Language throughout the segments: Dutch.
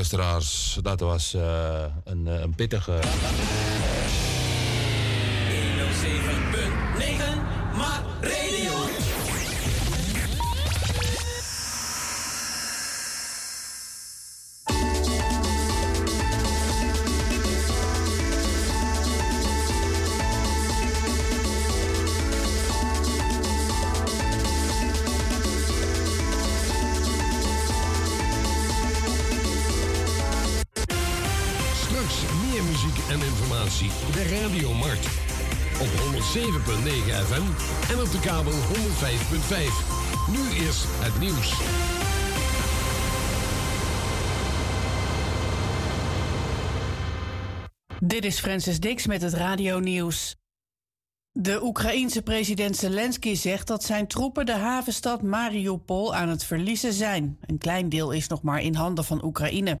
luisteraars. Dat was uh, een, een pittige. 107.9 maar 107.9 FM en op de kabel 105.5. Nu is het nieuws. Dit is Francis Dix met het Radio Nieuws. De Oekraïense president Zelensky zegt dat zijn troepen de havenstad Mariupol aan het verliezen zijn. Een klein deel is nog maar in handen van Oekraïne.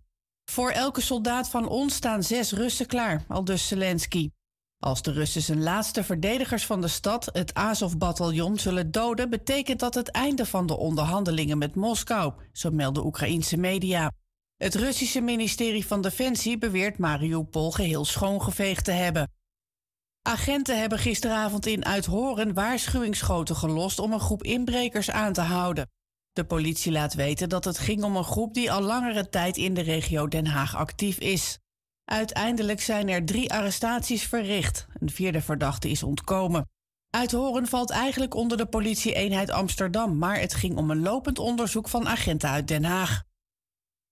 Voor elke soldaat van ons staan zes Russen klaar, al dus Zelensky. Als de Russen zijn laatste verdedigers van de stad, het Azov-bataljon, zullen doden, betekent dat het einde van de onderhandelingen met Moskou, zo melden Oekraïense media. Het Russische ministerie van Defensie beweert Mariupol geheel schoongeveegd te hebben. Agenten hebben gisteravond in Uithoren waarschuwingsschoten gelost om een groep inbrekers aan te houden. De politie laat weten dat het ging om een groep die al langere tijd in de regio Den Haag actief is. Uiteindelijk zijn er drie arrestaties verricht. Een vierde verdachte is ontkomen. Uithoren valt eigenlijk onder de politie-eenheid Amsterdam, maar het ging om een lopend onderzoek van agenten uit Den Haag.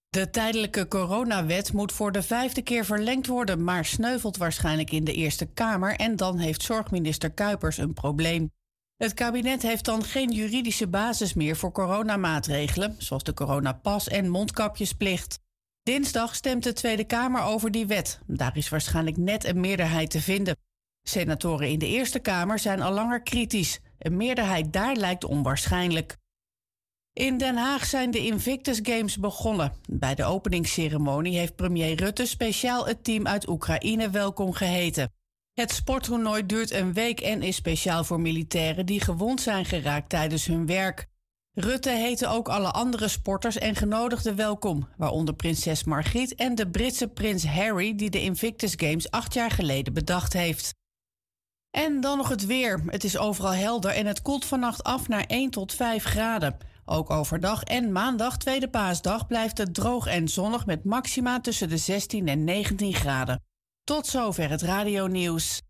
De tijdelijke coronawet moet voor de vijfde keer verlengd worden, maar sneuvelt waarschijnlijk in de Eerste Kamer en dan heeft zorgminister Kuipers een probleem. Het kabinet heeft dan geen juridische basis meer voor coronamaatregelen, zoals de coronapas en mondkapjesplicht. Dinsdag stemt de Tweede Kamer over die wet. Daar is waarschijnlijk net een meerderheid te vinden. Senatoren in de Eerste Kamer zijn al langer kritisch. Een meerderheid daar lijkt onwaarschijnlijk. In Den Haag zijn de Invictus Games begonnen. Bij de openingsceremonie heeft premier Rutte speciaal het team uit Oekraïne welkom geheten. Het sporttoernooi duurt een week en is speciaal voor militairen die gewond zijn geraakt tijdens hun werk. Rutte heette ook alle andere sporters en genodigden welkom, waaronder prinses Margriet en de Britse prins Harry, die de Invictus Games acht jaar geleden bedacht heeft. En dan nog het weer. Het is overal helder en het koelt vannacht af naar 1 tot 5 graden. Ook overdag en maandag, tweede paasdag, blijft het droog en zonnig met maxima tussen de 16 en 19 graden. Tot zover het radio-nieuws.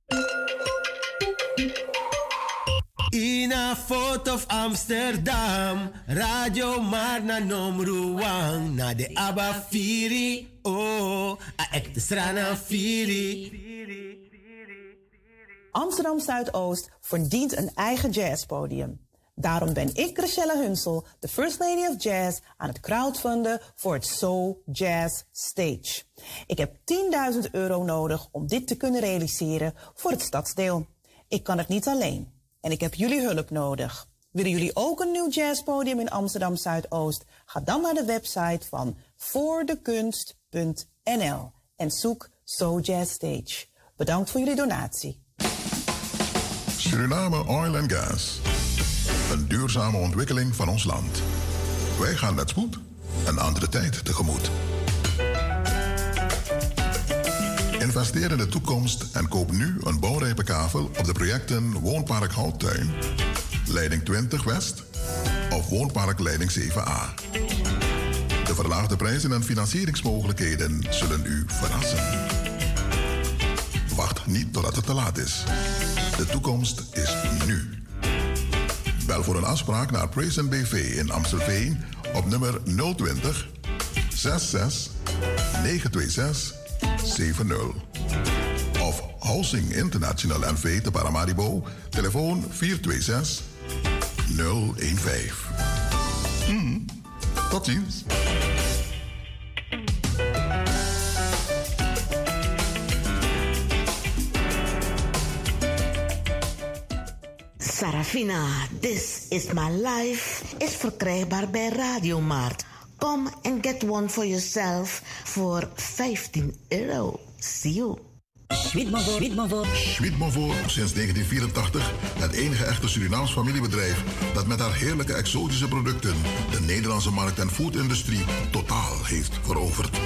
In a foto of Amsterdam, radio maar na nomruang, na de Abba Firi, oh, a ekte strana Firi. Amsterdam Zuidoost verdient een eigen jazzpodium. Daarom ben ik, Rachelle Hunsel, de First Lady of Jazz, aan het crowdfunden voor het Soul Jazz Stage. Ik heb 10.000 euro nodig om dit te kunnen realiseren voor het stadsdeel. Ik kan het niet alleen en ik heb jullie hulp nodig. Willen jullie ook een nieuw jazzpodium in Amsterdam Zuidoost? Ga dan naar de website van voordekunst.nl en zoek Soul Jazz Stage. Bedankt voor jullie donatie. Suriname Oil and Gas. Een duurzame ontwikkeling van ons land. Wij gaan met spoed een andere tijd tegemoet. Investeer in de toekomst en koop nu een bouwrijpe kavel op de projecten Woonpark Houttuin, Leiding 20 West of Woonpark Leiding 7A. De verlaagde prijzen en financieringsmogelijkheden zullen u verrassen. Wacht niet totdat het te laat is. De toekomst is nu. Bel voor een afspraak naar Praise BV in Amstelveen op nummer 020 66 926 70. Of Housing International NV te Paramaribo, telefoon 426 015. Mm, tot ziens. Sarafina, This is My Life is verkrijgbaar bij Radiomarkt. Kom and get one for yourself voor 15 euro. See you. Schmidmovo sinds 1984 het enige echte Surinaams familiebedrijf dat met haar heerlijke exotische producten de Nederlandse markt en foodindustrie totaal heeft veroverd.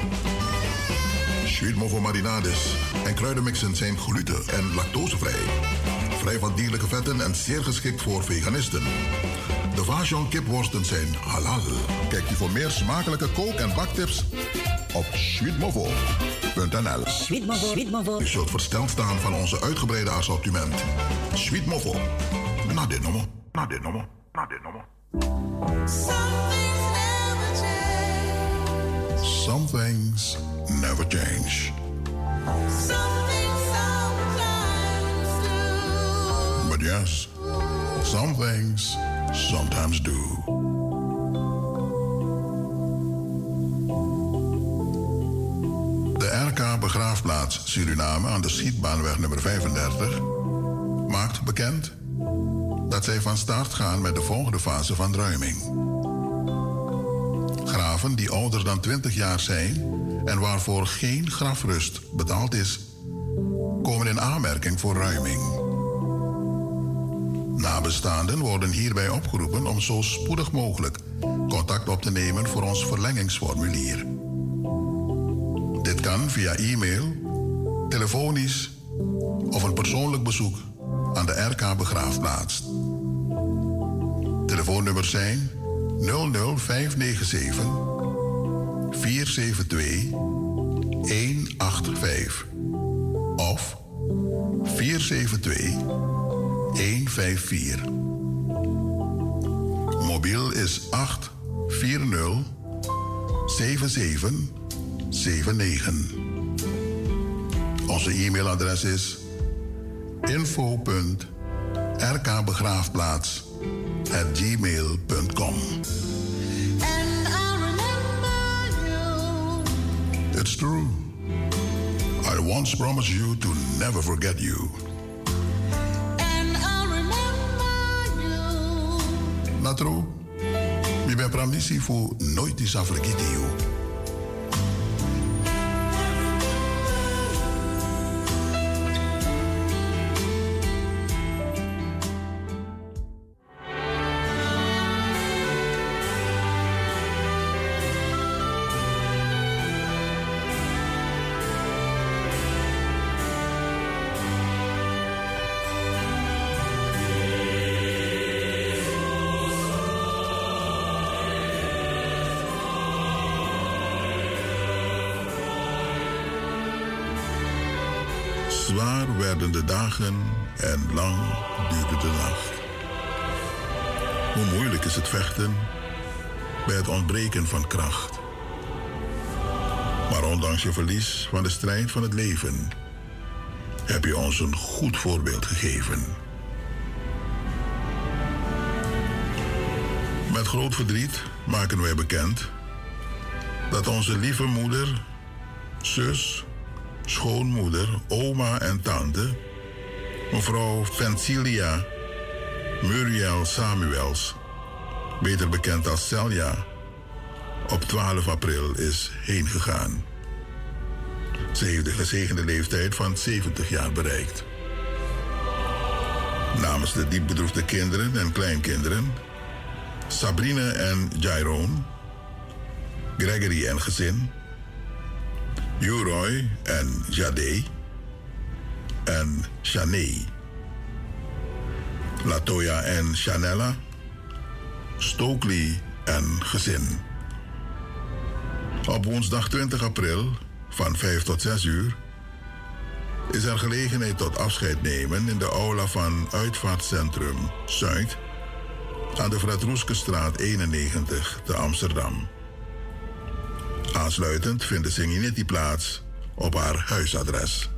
Schmidmovo marinades en kruidenmixen zijn gluten- en lactosevrij. Vrij van dierlijke vetten en zeer geschikt voor veganisten. De Vajon kipworsten zijn halal. Kijk je voor meer smakelijke kook- en baktips op sweetmovo.nl. U zult versteld staan van onze uitgebreide assortiment. Sweetmovo. Na dit nummer. Na dit nummer. Na dit nummer. Some things never change. But yes, some things sometimes do. De RK Begraafplaats Suriname aan de Schietbaanweg nummer 35 maakt bekend dat zij van start gaan met de volgende fase van ruiming. Graven die ouder dan 20 jaar zijn en waarvoor geen grafrust betaald is, komen in aanmerking voor ruiming. Nabestaanden worden hierbij opgeroepen om zo spoedig mogelijk contact op te nemen voor ons verlengingsformulier. Dit kan via e-mail, telefonisch of een persoonlijk bezoek aan de RK Begraafplaats. Telefoonnummers zijn 00597 472 185 of 472 154. Mobiel is 840 7779. Onze e-mailadres is info.rkbegraafplaats at gmail.com. It's true. I once promised you to never forget you. Natro, mi ben pramisi fu nooit is afrekiti you. Werden de dagen en lang duurde de nacht. Hoe moeilijk is het vechten bij het ontbreken van kracht. Maar ondanks je verlies van de strijd van het leven heb je ons een goed voorbeeld gegeven. Met groot verdriet maken wij bekend dat onze lieve moeder, zus, schoonmoeder, oma en tante, mevrouw Vencilia Muriel Samuels, beter bekend als Celia, op 12 april is heen gegaan. Ze heeft de gezegende leeftijd van 70 jaar bereikt. Namens de diep bedroefde kinderen en kleinkinderen, Sabrine en Jairone, Gregory en gezin, Uroy en Jade en Shanae, Latoya en Chanella, Stokely en gezin. Op woensdag 20 april van 5 tot 6 uur is er gelegenheid tot afscheid nemen in de aula van Uitvaartcentrum Zuid aan de Vratroeskestraat 91 te Amsterdam. Aansluitend vindt de Singinetti plaats op haar huisadres.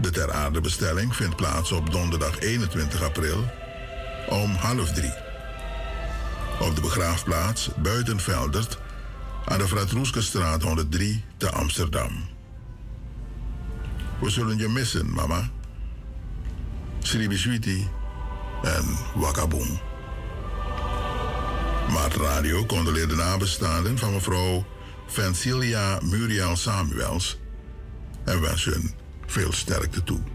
De ter aarde bestelling vindt plaats op donderdag 21 april om half drie. Op de begraafplaats Buitenveldert aan de Vratroeskestraat 103 te Amsterdam. We zullen je missen, mama. Sribiswiti en Wakabong. Maat Radio condoleerde nabestaanden van mevrouw Vencilia Muriel Samuels en wens hun veel sterkte toe.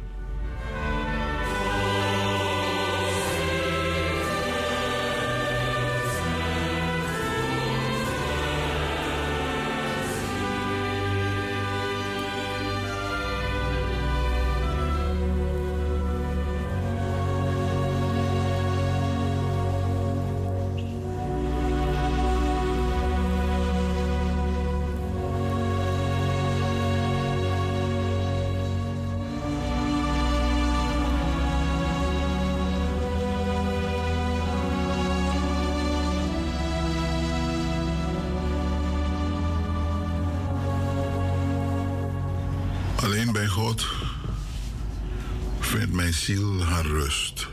Rust.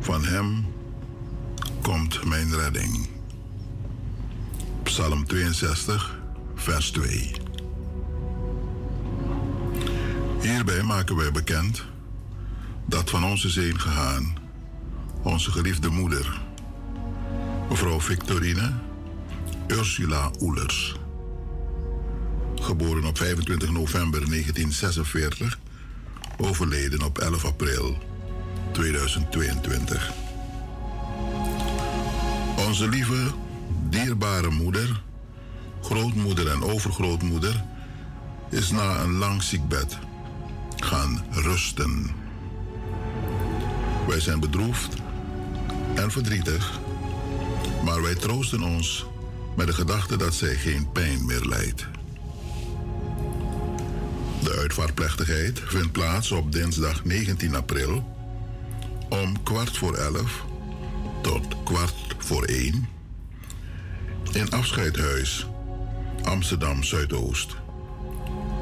Van Hem komt mijn redding. Psalm 62, vers 2. Hierbij maken wij bekend dat van ons is gegaan onze geliefde moeder, mevrouw Victorine Ursula Oelers geboren op 25 november 1946, overleden op 11 april 2022. Onze lieve, dierbare moeder, grootmoeder en overgrootmoeder is na een lang ziekbed gaan rusten. Wij zijn bedroefd en verdrietig, maar wij troosten ons met de gedachte dat zij geen pijn meer lijdt. De uitvaartplechtigheid vindt plaats op dinsdag 19 april om kwart voor elf tot kwart voor één in Afscheidhuis Amsterdam Zuidoost.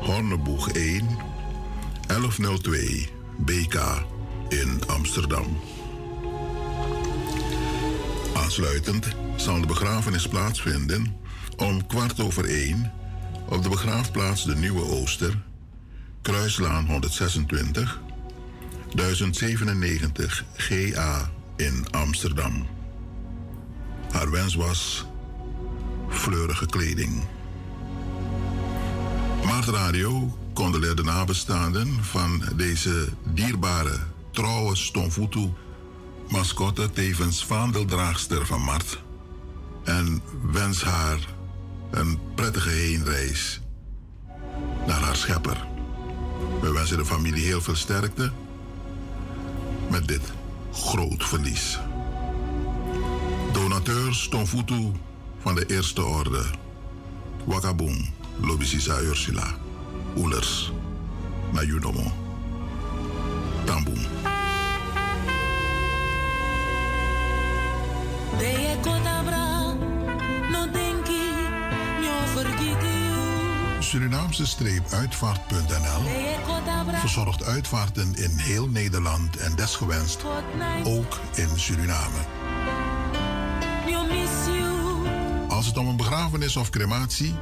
Horneboeg 1 1102 BK in Amsterdam. Aansluitend zal de begrafenis plaatsvinden om kwart over één op de begraafplaats de Nieuwe Ooster Kruislaan 126, 1097 GA in Amsterdam. Haar wens was fleurige kleding. Maart Radio condoleert de nabestaanden van deze dierbare, trouwe Stonfutu, mascotte tevens vaandeldraagster van Mart. En wens haar een prettige heenreis naar haar schepper. We wensen de familie heel veel sterkte met dit groot verlies. Donateur Stonfutu van de Eerste Orde. Wakaboom, Lobisisa Ursula. Oelers, Nayunomo. Tamboom. Surinaamse streepuitvaart.nl verzorgt uitvaarten in heel Nederland en desgewenst ook in Suriname. Als het om een begrafenis of crematie,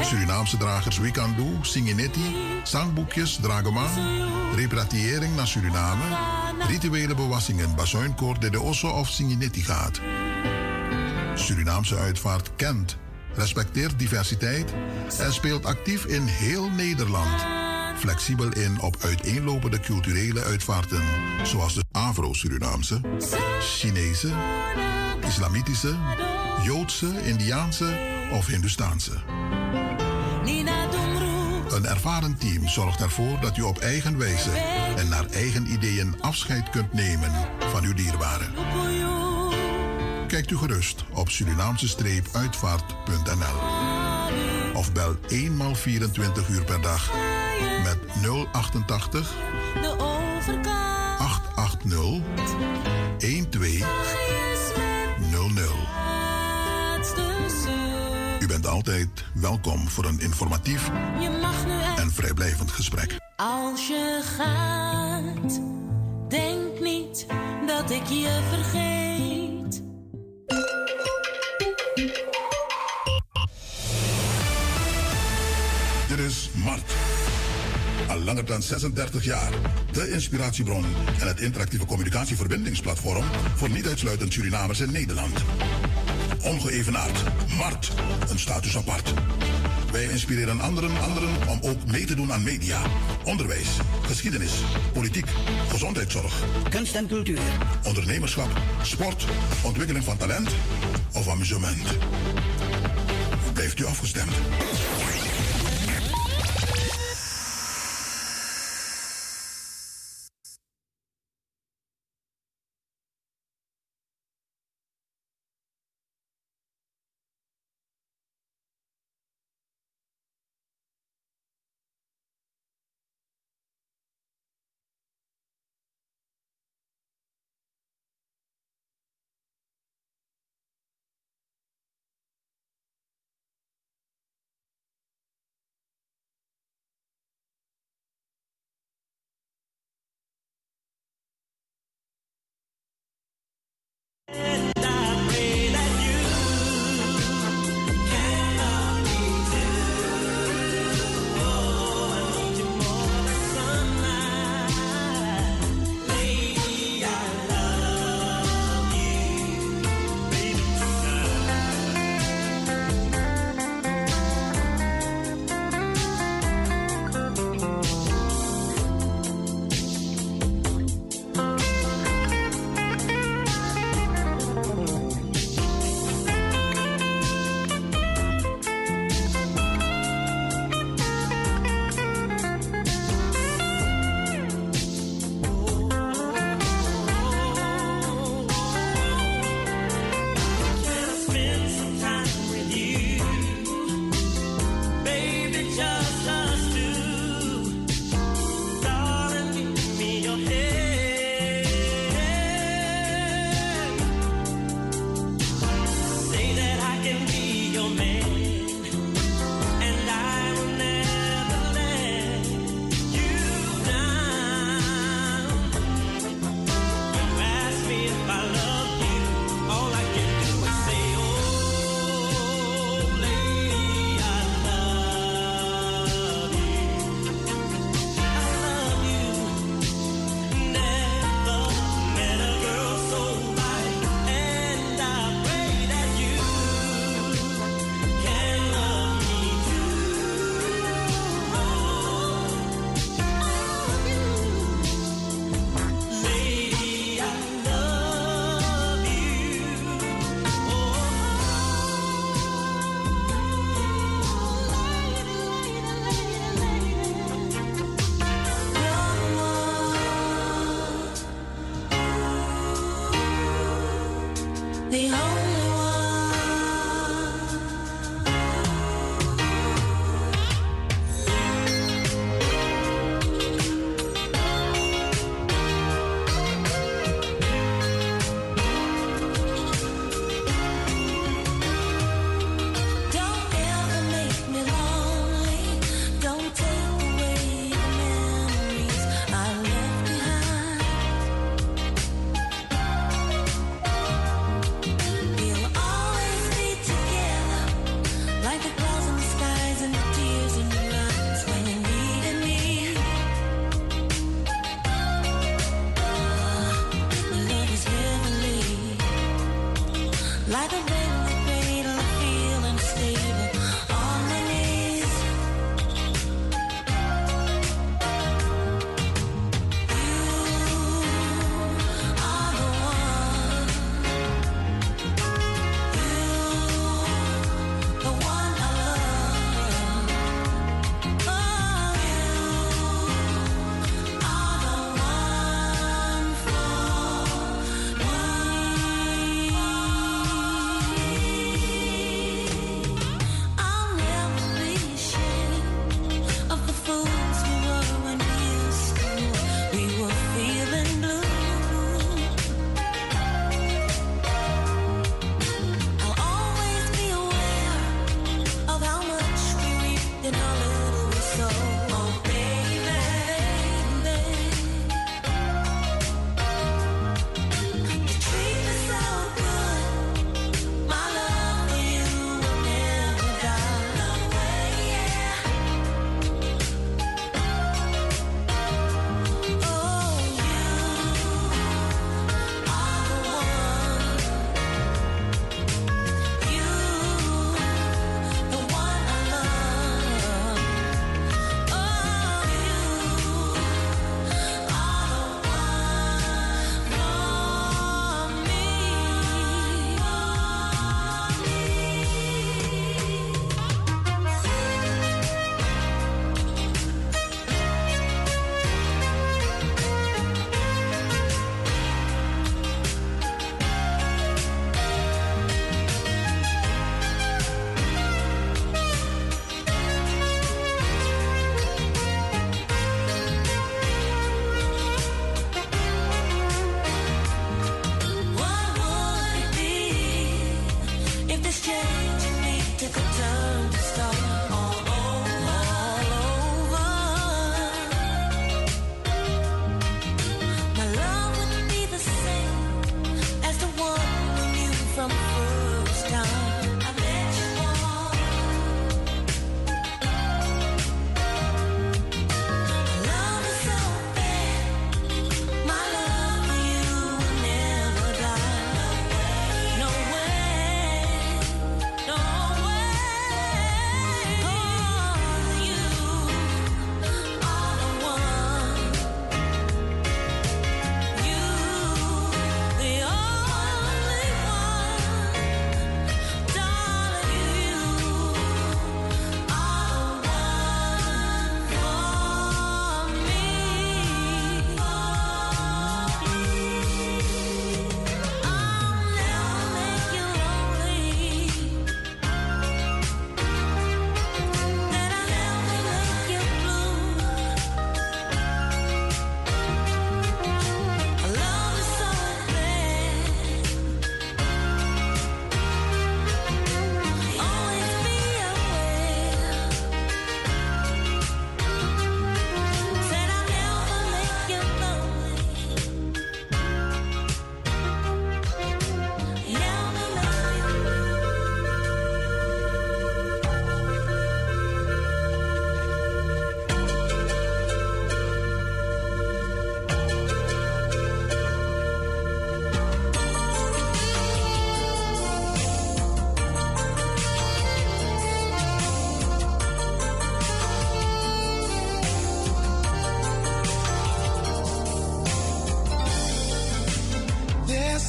Surinaamse dragers Wikandu, Singinetti, zangboekjes, dragema, repatriëring naar Suriname, rituele bewassingen, bazuinkoord, de osso of Singinetti gaat. Surinaamse uitvaart kent respecteert diversiteit en speelt actief in heel Nederland. Flexibel in op uiteenlopende culturele uitvaarten, zoals de Afro-Surinaamse, Chinese, Islamitische, Joodse, Indiaanse of Hindustaanse. Een ervaren team zorgt ervoor dat u op eigen wijze en naar eigen ideeën afscheid kunt nemen van uw dierbaren. Kijkt u gerust op Surinaamse-uitvaart.nl of bel eenmaal 24 uur per dag met 088 880 1200. U bent altijd welkom voor een informatief en vrijblijvend gesprek. Als je gaat, denk niet dat ik je vergeet. Dit is Mart. Al langer dan 36 jaar. De inspiratiebron en het interactieve communicatieverbindingsplatform voor niet uitsluitend Surinamers in Nederland. Ongeëvenaard. Mart, een status apart. Wij inspireren anderen, anderen om ook mee te doen aan media, onderwijs, geschiedenis, politiek, gezondheidszorg, kunst en cultuur, ondernemerschap, sport, ontwikkeling van talent of amusement. Blijft u afgestemd?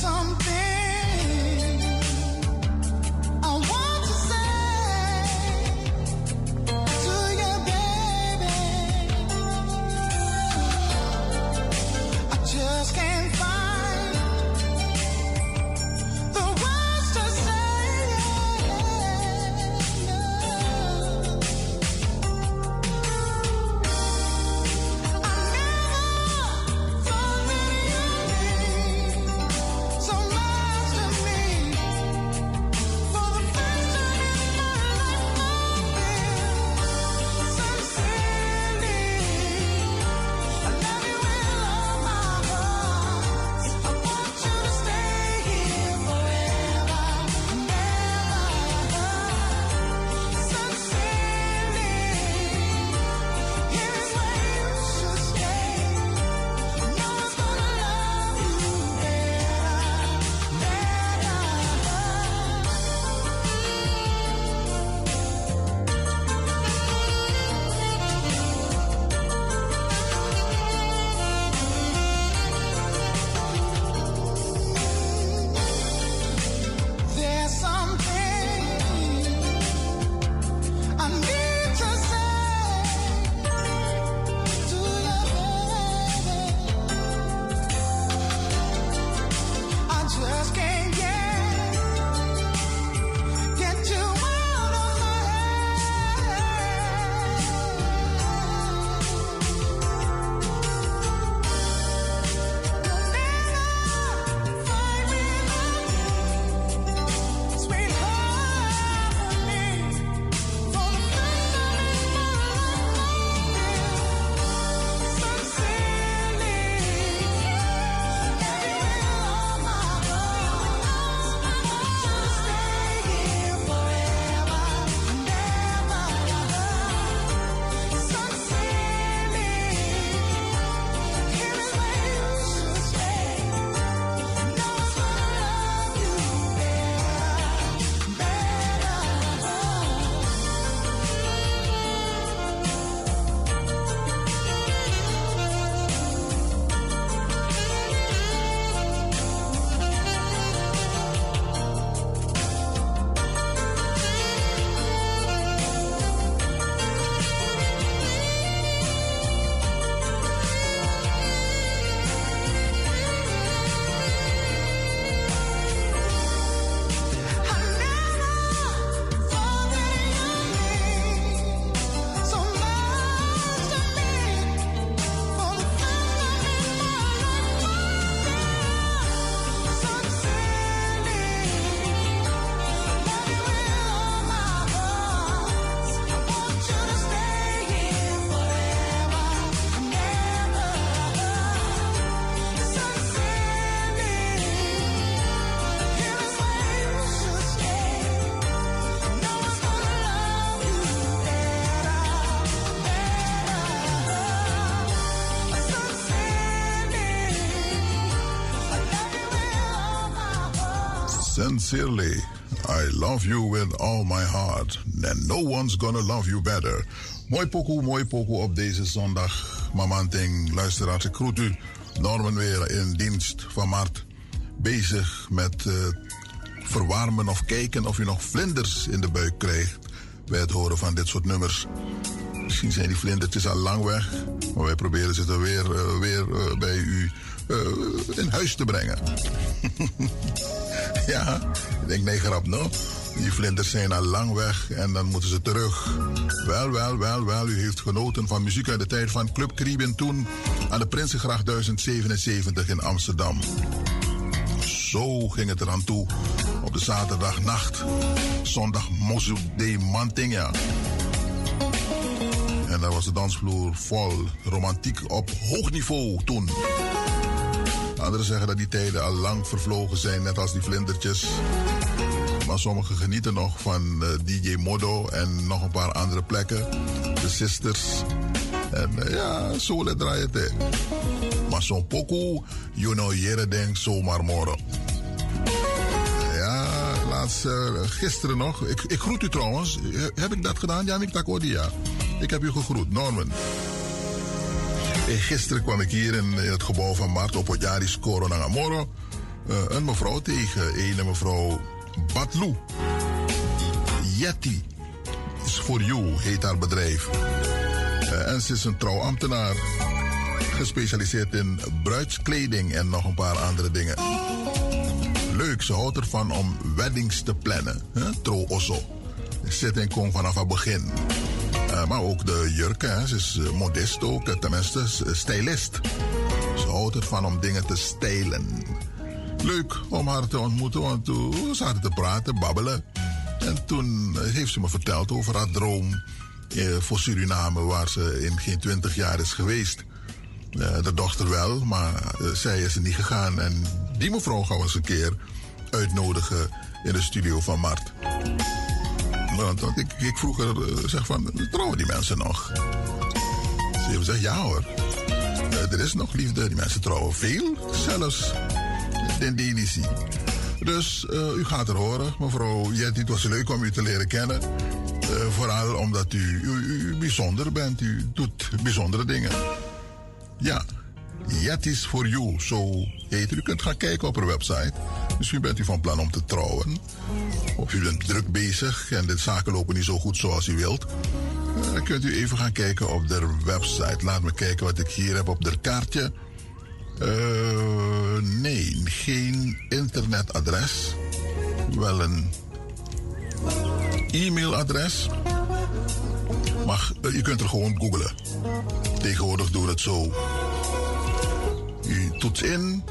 something Sincerely, I love you with all my heart. And no one's gonna love you better. Mooi pokoe, mooi pokoe op deze zondag. Mamanting, luisteraars, ik groet u. Norman weer in dienst van Mart. Bezig met uh, verwarmen of kijken of u nog vlinders in de buik krijgt bij het horen van dit soort nummers. Misschien zijn die vlindertjes al lang weg, maar wij proberen ze er weer, uh, weer uh, bij u in huis te brengen. ja, ik denk nee grap no. Die vlinders zijn al lang weg en dan moeten ze terug. Wel, wel, wel, wel. U heeft genoten van muziek uit de tijd van Club Krieben toen aan de Prinsengracht 1077 in Amsterdam. Zo ging het eraan toe op de zaterdagnacht. Zondag Mozu de Mantinga. En daar was de dansvloer vol romantiek op hoog niveau toen. Anderen zeggen dat die tijden al lang vervlogen zijn, net als die vlindertjes. Maar sommigen genieten nog van uh, DJ Modo en nog een paar andere plekken. De Sisters. En uh, ja, zo let draai het. Maar zo'n pokoe, you know, jere denk zomaar morgen. Ja, laatst, uh, gisteren nog. Ik, ik groet u trouwens. Heb ik dat gedaan? Ja, ik. Ik heb u gegroet, Norman. Gisteren kwam ik hier in, het gebouw van Mart op het. Uh, een mevrouw tegen, een mevrouw Batlu. Yeti is for you, heet haar bedrijf. Uh, en ze is een trouwambtenaar. Gespecialiseerd in bruidskleding en nog een paar andere dingen. Leuk, ze houdt ervan om weddings te plannen. Hè? Trouw osso. Zit en kom vanaf het begin. Uh, maar ook de jurken, ze is uh, modest ook, tenminste stylist. Ze houdt ervan om dingen te stijlen. Leuk om haar te ontmoeten, want toen zaten te praten, babbelen. En toen heeft ze me verteld over haar droom eh, voor Suriname, waar ze in geen twintig jaar is geweest. De dochter wel, maar zij is er niet gegaan. En die mevrouw gaan we eens een keer uitnodigen in de studio van Mart. Want, want ik, vroeger uh, zeg van, trouwen die mensen nog? Ze hebben gezegd, ja hoor. er is nog liefde, die mensen trouwen veel zelfs den Denisi. Dus u gaat er horen, mevrouw Jetty. Het was leuk om u te leren kennen. Vooral omdat u, u, u, bijzonder bent. U doet bijzondere dingen. Ja, Jetty's for You, zo heet U kunt gaan kijken op haar website. Misschien bent u van plan om te trouwen. Of u bent druk bezig en de zaken lopen niet zo goed zoals u wilt. Dan kunt u even gaan kijken op de website. Laat me kijken wat ik hier heb op de kaartje. Uh, nee, geen internetadres. Wel een e-mailadres. Maar je kunt er gewoon googlen. Tegenwoordig doen we het zo. U toets in.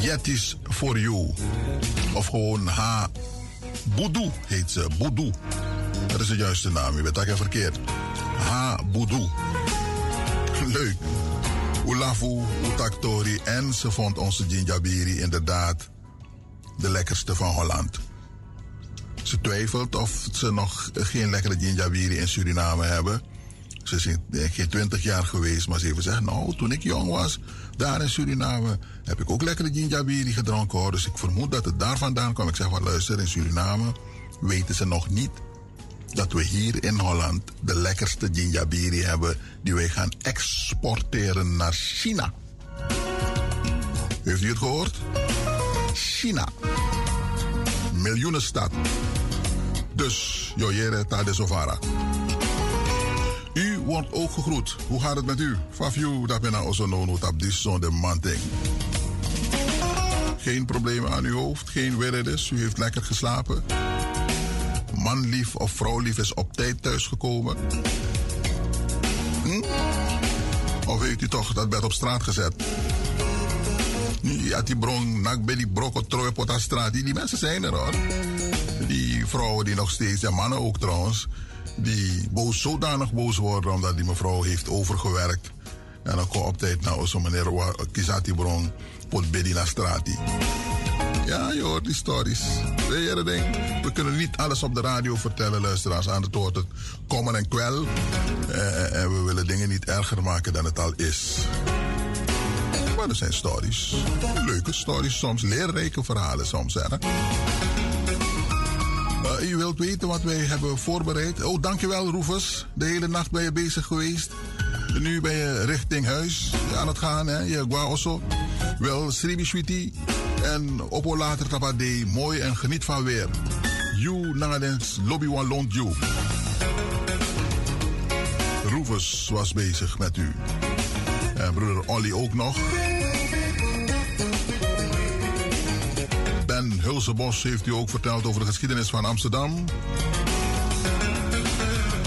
Yetis for you. Of gewoon H. Boudou heet ze. Boudou. Dat is de juiste naam. Je bent daar verkeerd. H. Boudou leuk. Ulafu, Utaktori en ze vond onze ginjabiri inderdaad de lekkerste van Holland. Ze twijfelt of ze nog geen lekkere ginjabiri in Suriname hebben. Ze is geen twintig jaar geweest, maar ze heeft gezegd... nou, toen ik jong was, daar in Suriname... heb ik ook lekkere ginjabiri gedronken, hoor. Dus ik vermoed dat het daar vandaan kwam. Ik zeg van, luister, in Suriname weten ze nog niet dat we hier in Holland de lekkerste ginjabiri hebben die wij gaan exporteren naar China. Heeft u het gehoord? China. Miljoenenstad. Dus, Joyere Tadesovara. Wordt ook gegroet. Hoe gaat het met u? Fafiu, dat ben also no op dit zonde manting. Geen problemen aan uw hoofd, geen werredes. U heeft lekker geslapen manlief of vrouwlief is op tijd thuisgekomen? Hm? Of heeft u toch dat bed op straat gezet? Ja, die bron, nak bij die brokko trooi op straat. Die mensen zijn er hoor. Die vrouwen die nog steeds, en mannen ook trouwens, die boos, zodanig boos worden omdat die mevrouw heeft overgewerkt. En dan komt op tijd naar onze meneer Kizati Bron, pot Bedi naar straat. Ja, je hoort die stories. Weet je ding? We kunnen niet alles op de radio vertellen, luisteraars. Aan woord het kommer en kwel. Eh, en we willen dingen niet erger maken dan het al is. Maar er zijn stories. Leuke stories soms. Leerrijke verhalen soms. Hè? Uh, u wilt weten wat wij hebben voorbereid? Oh, dankjewel Roefus. De hele nacht ben je bezig geweest. Nu ben je richting huis aan het gaan. Hè? Je Guaoso. Wel, Sribi En Oppo later tapade. Mooi en geniet van weer. You nangadens lobby one. Roefus was bezig met u. En broeder Olly ook nog. Ben Hulsebos heeft u ook verteld over de geschiedenis van Amsterdam.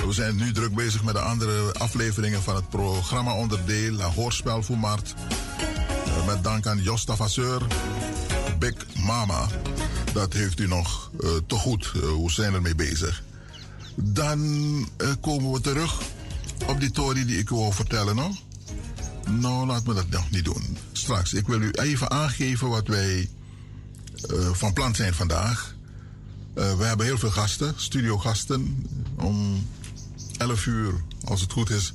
We zijn nu druk bezig met de andere afleveringen van het programma-onderdeel Hoorspel voor Mart. Eh, met dank aan Josta Vasseur, Big Mama. Dat heeft u nog uh, te goed. Uh, hoe zijn we ermee bezig? Dan komen we terug op die tory die ik u wil vertellen, no? Nou, laat me dat nog niet doen. Straks, ik wil u even aangeven wat wij van plan zijn vandaag. we hebben heel veel gasten, studiogasten. Om 11 uur, als het goed is,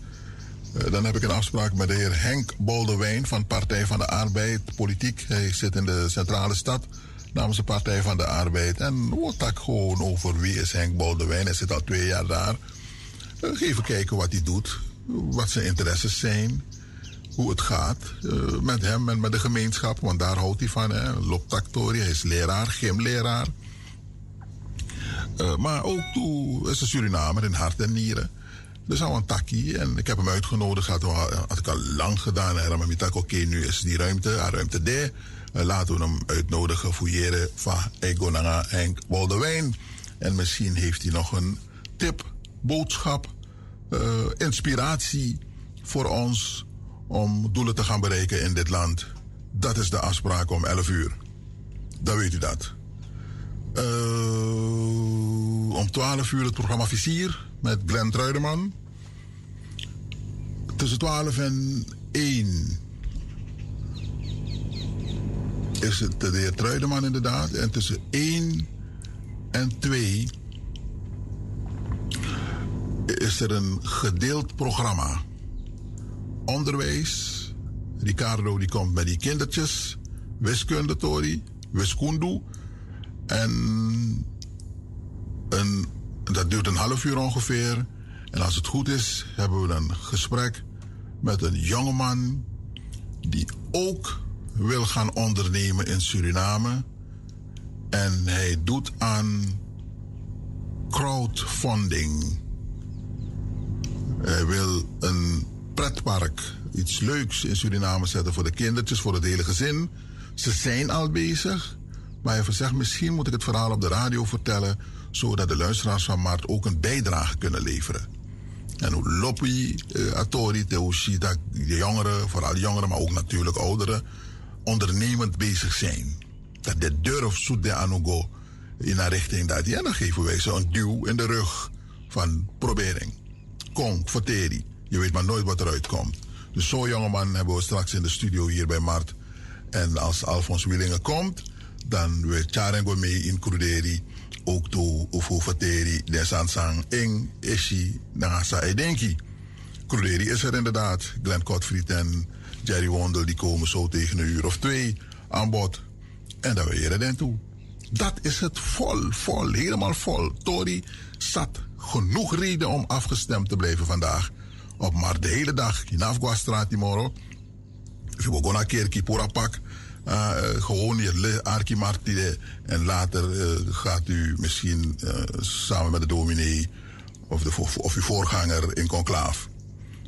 uh, dan heb ik een afspraak met de heer Henk Boldewijn van Partij van de Arbeid, politiek. Hij zit in de centrale stad namens de Partij van de Arbeid. En wat ik gewoon over wie is Henk Boldewijn. Hij zit al twee jaar daar. Even kijken wat hij doet, wat zijn interesses zijn, hoe het gaat uh, met hem en met de gemeenschap. Want daar houdt hij van. Loptactorie, hij is leraar, gymleraar. Uh, maar ook toe is een Surinamer in hart en nieren. Dus al een takkie. En ik heb hem uitgenodigd. Had, had ik al lang gedaan. En dan dacht oké, nu is die ruimte, ruimte daar. Uh, laten we hem uitnodigen, fouilleren van Egonanga Henk Waldewijn. En misschien heeft hij nog een tip, boodschap, inspiratie voor ons om doelen te gaan bereiken in dit land. Dat is de afspraak om 11 uur. Dan weet u dat. Uh, om 12 uur het programma Visier met Glenn Truideman. Tussen 12 en 1 is het de heer Truideman inderdaad. En tussen 1 en 2 is er een gedeeld programma. Onderwijs. Ricardo die komt met die kindertjes. Wiskunde, Tori. Wiskundu. En dat duurt een half uur ongeveer. En als het goed is, hebben we een gesprek met een jongeman die ook wil gaan ondernemen in Suriname. En hij doet aan crowdfunding. Hij wil een pretpark, iets leuks in Suriname zetten voor de kindertjes, voor het hele gezin. Ze zijn al bezig. Maar hij zegt, misschien moet ik het verhaal op de radio vertellen, zodat de luisteraars van Maart ook een bijdrage kunnen leveren. En hoe loppi, uh, atori, dat de jongeren, vooral jongeren, maar ook natuurlijk ouderen, ondernemend bezig zijn. Dat de durf zoet de anugo in een richting dat die. En dan geven wij ze een duw in de rug van probering. Kom, verteri. Je weet maar nooit wat eruit komt. Dus zo'n jongeman hebben we straks in de studio hier bij Mart. En als Alfons Willingen komt, dan we charengo mee in Kruderi ook to ufu fateri de sansang ing ishi nasa edenki. Kruderi is er inderdaad. Glenn Kotfried en Jerry Wondel die komen zo tegen een uur of twee aan bod. En dan weer er toe. Dat is het vol, vol, helemaal vol. Tori zat genoeg reden om afgestemd te blijven vandaag. Op maar de hele dag in Afgwastraat morgen. We gaan naar Kerkie Pak. Uh, gewoon je archimartide. En later uh, gaat u misschien samen met de dominee of, de, of uw voorganger in conclaaf.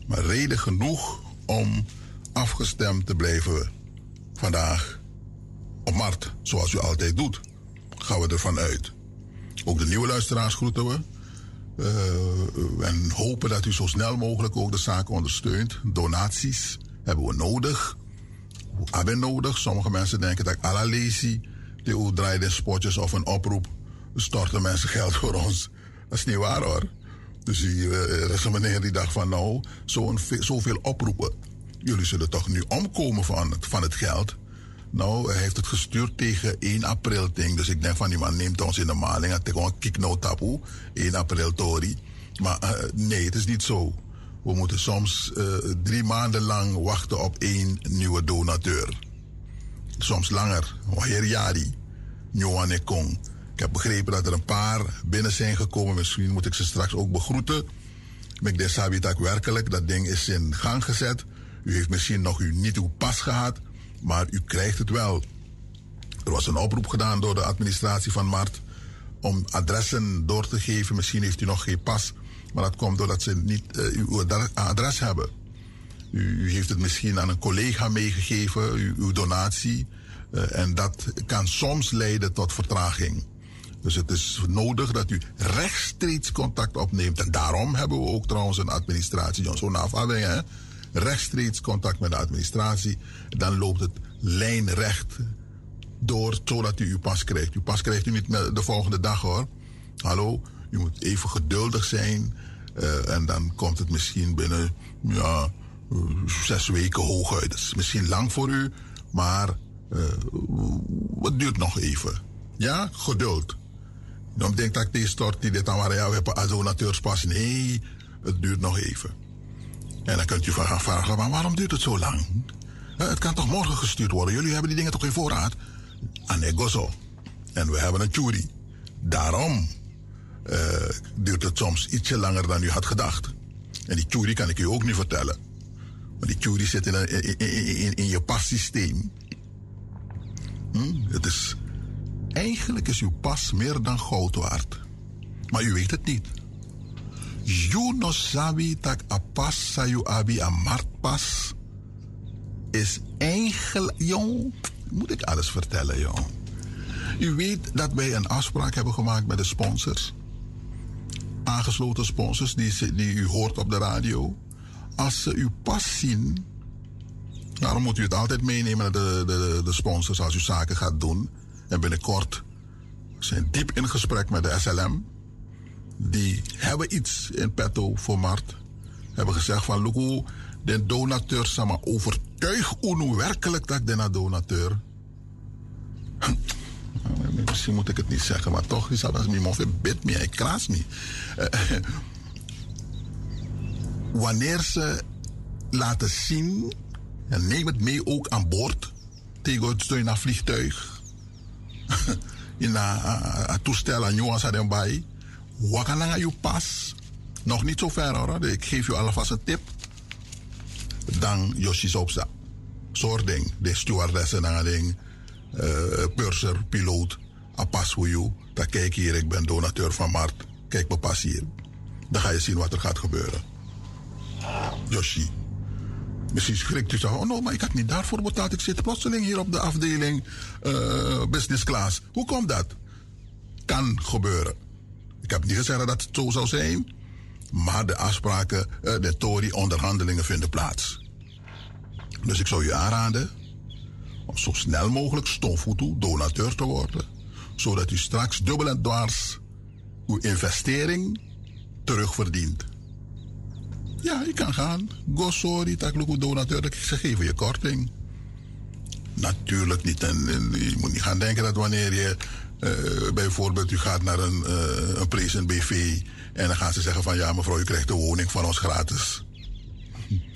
Maar reden genoeg om afgestemd te blijven vandaag op Mart, zoals u altijd doet. Gaan we ervan uit. Ook de nieuwe luisteraars groeten we. En hopen dat u zo snel mogelijk ook de zaak ondersteunt. Donaties hebben we nodig hebben nodig. Sommige mensen denken dat ik alla lazy, die draaien spotjes of een oproep, storten mensen geld voor ons. Dat is niet waar hoor. Dus eh, er meneer die dacht van nou, zo zoveel oproepen. Jullie zullen toch nu omkomen van het, van het geld. Nou, hij heeft het gestuurd tegen 1 april ding. Dus ik denk van die man neemt ons in de maling. Het is gewoon kick no tapu. 1 april tori. Maar uh, nee, het is niet zo. We moeten soms uh, drie maanden lang wachten op één nieuwe donateur. Soms langer. Wanneer Jari, Njoane Kong. Ik heb begrepen dat er een paar binnen zijn gekomen. Misschien moet ik ze straks ook begroeten. Ik de Sabitak werkelijk, dat ding is in gang gezet. U heeft misschien nog u niet uw pas gehad, maar u krijgt het wel. Er was een oproep gedaan door de administratie van Mart om adressen door te geven. Misschien heeft u nog geen pas, maar dat komt doordat ze niet uh, uw adres hebben. U, heeft het misschien aan een collega meegegeven, uw, donatie. Uh, en dat kan soms leiden tot vertraging. Dus het is nodig dat u rechtstreeks contact opneemt. En daarom hebben we ook trouwens een administratie, afhaling, hè? Rechtstreeks contact met de administratie. Dan loopt het lijnrecht door zodat u uw pas krijgt. Uw pas krijgt u niet de volgende dag hoor. Hallo, u moet even geduldig zijn. Uh, en dan komt het misschien binnen ja, zes weken hooguit. Dat is misschien lang voor u, maar uh, het duurt nog even. Ja, geduld. Dan denk dat ik deze stort die dit aan waar jou hebben als donateurspas. Nee, het duurt nog even. En dan kunt u van gaan vragen, maar waarom duurt het zo lang? Het kan toch morgen gestuurd worden? Jullie hebben die dingen toch in voorraad? Anegoso. En we hebben een jury. Daarom uh, duurt het soms ietsje langer dan u had gedacht. En die jury kan ik u ook niet vertellen. Maar die jury zit in, in, in, in je passysteem. Hm? Het is, eigenlijk is uw pas meer dan goud waard. Maar u weet het niet. You no sabi tak a pas sayu abi a martpas is eigenlijk, jong, moet ik alles vertellen, jong. U weet dat wij een afspraak hebben gemaakt met de sponsors. Aangesloten sponsors die, die u hoort op de radio. Als ze uw pas zien, daarom moet u het altijd meenemen naar de, de, de sponsors als u zaken gaat doen. En binnenkort zijn diep in gesprek met de SLM. Die hebben iets in petto voor Mart. Hebben gezegd van, Luku, de donateur, maar, overtuig UNO werkelijk dat de donateur. Misschien moet ik het niet zeggen, maar toch is dat mijn mond bid me, ik kraas me. Wanneer ze laten zien, en neem het mee ook aan boord, tegen het naar vliegtuig, in een toestel aan jongens aan bij, wakananga je pas, nog niet zo ver hoor, ik geef je alvast een tip dan Yoshi Sopsa. Soort ding. De stewardessen en ding. Uh, purser, piloot. Apas voor jou. Kijk hier, ik ben donateur van Mart. Kijk me pas hier. Dan ga je zien wat er gaat gebeuren. Yoshi. Misschien schrikt u zo. Oh no, maar ik had niet daarvoor betaald. Ik zit plotseling hier op de afdeling uh, business class. Hoe komt dat? Kan gebeuren. Ik heb niet gezegd dat het zo zou zijn. Maar de afspraken, uh, de Tory-onderhandelingen vinden plaats. Dus ik zou je aanraden om zo snel mogelijk stomfoeto donateur te worden. Zodat u straks dubbel en dwars uw investering terugverdient. Ja, je kan gaan. Go sorry, takluku donateur, ze geven je korting. Natuurlijk niet. En, je moet niet gaan denken dat wanneer je bijvoorbeeld u gaat naar een, uh, een present BV en dan gaan ze zeggen van ja mevrouw, u krijgt de woning van ons gratis.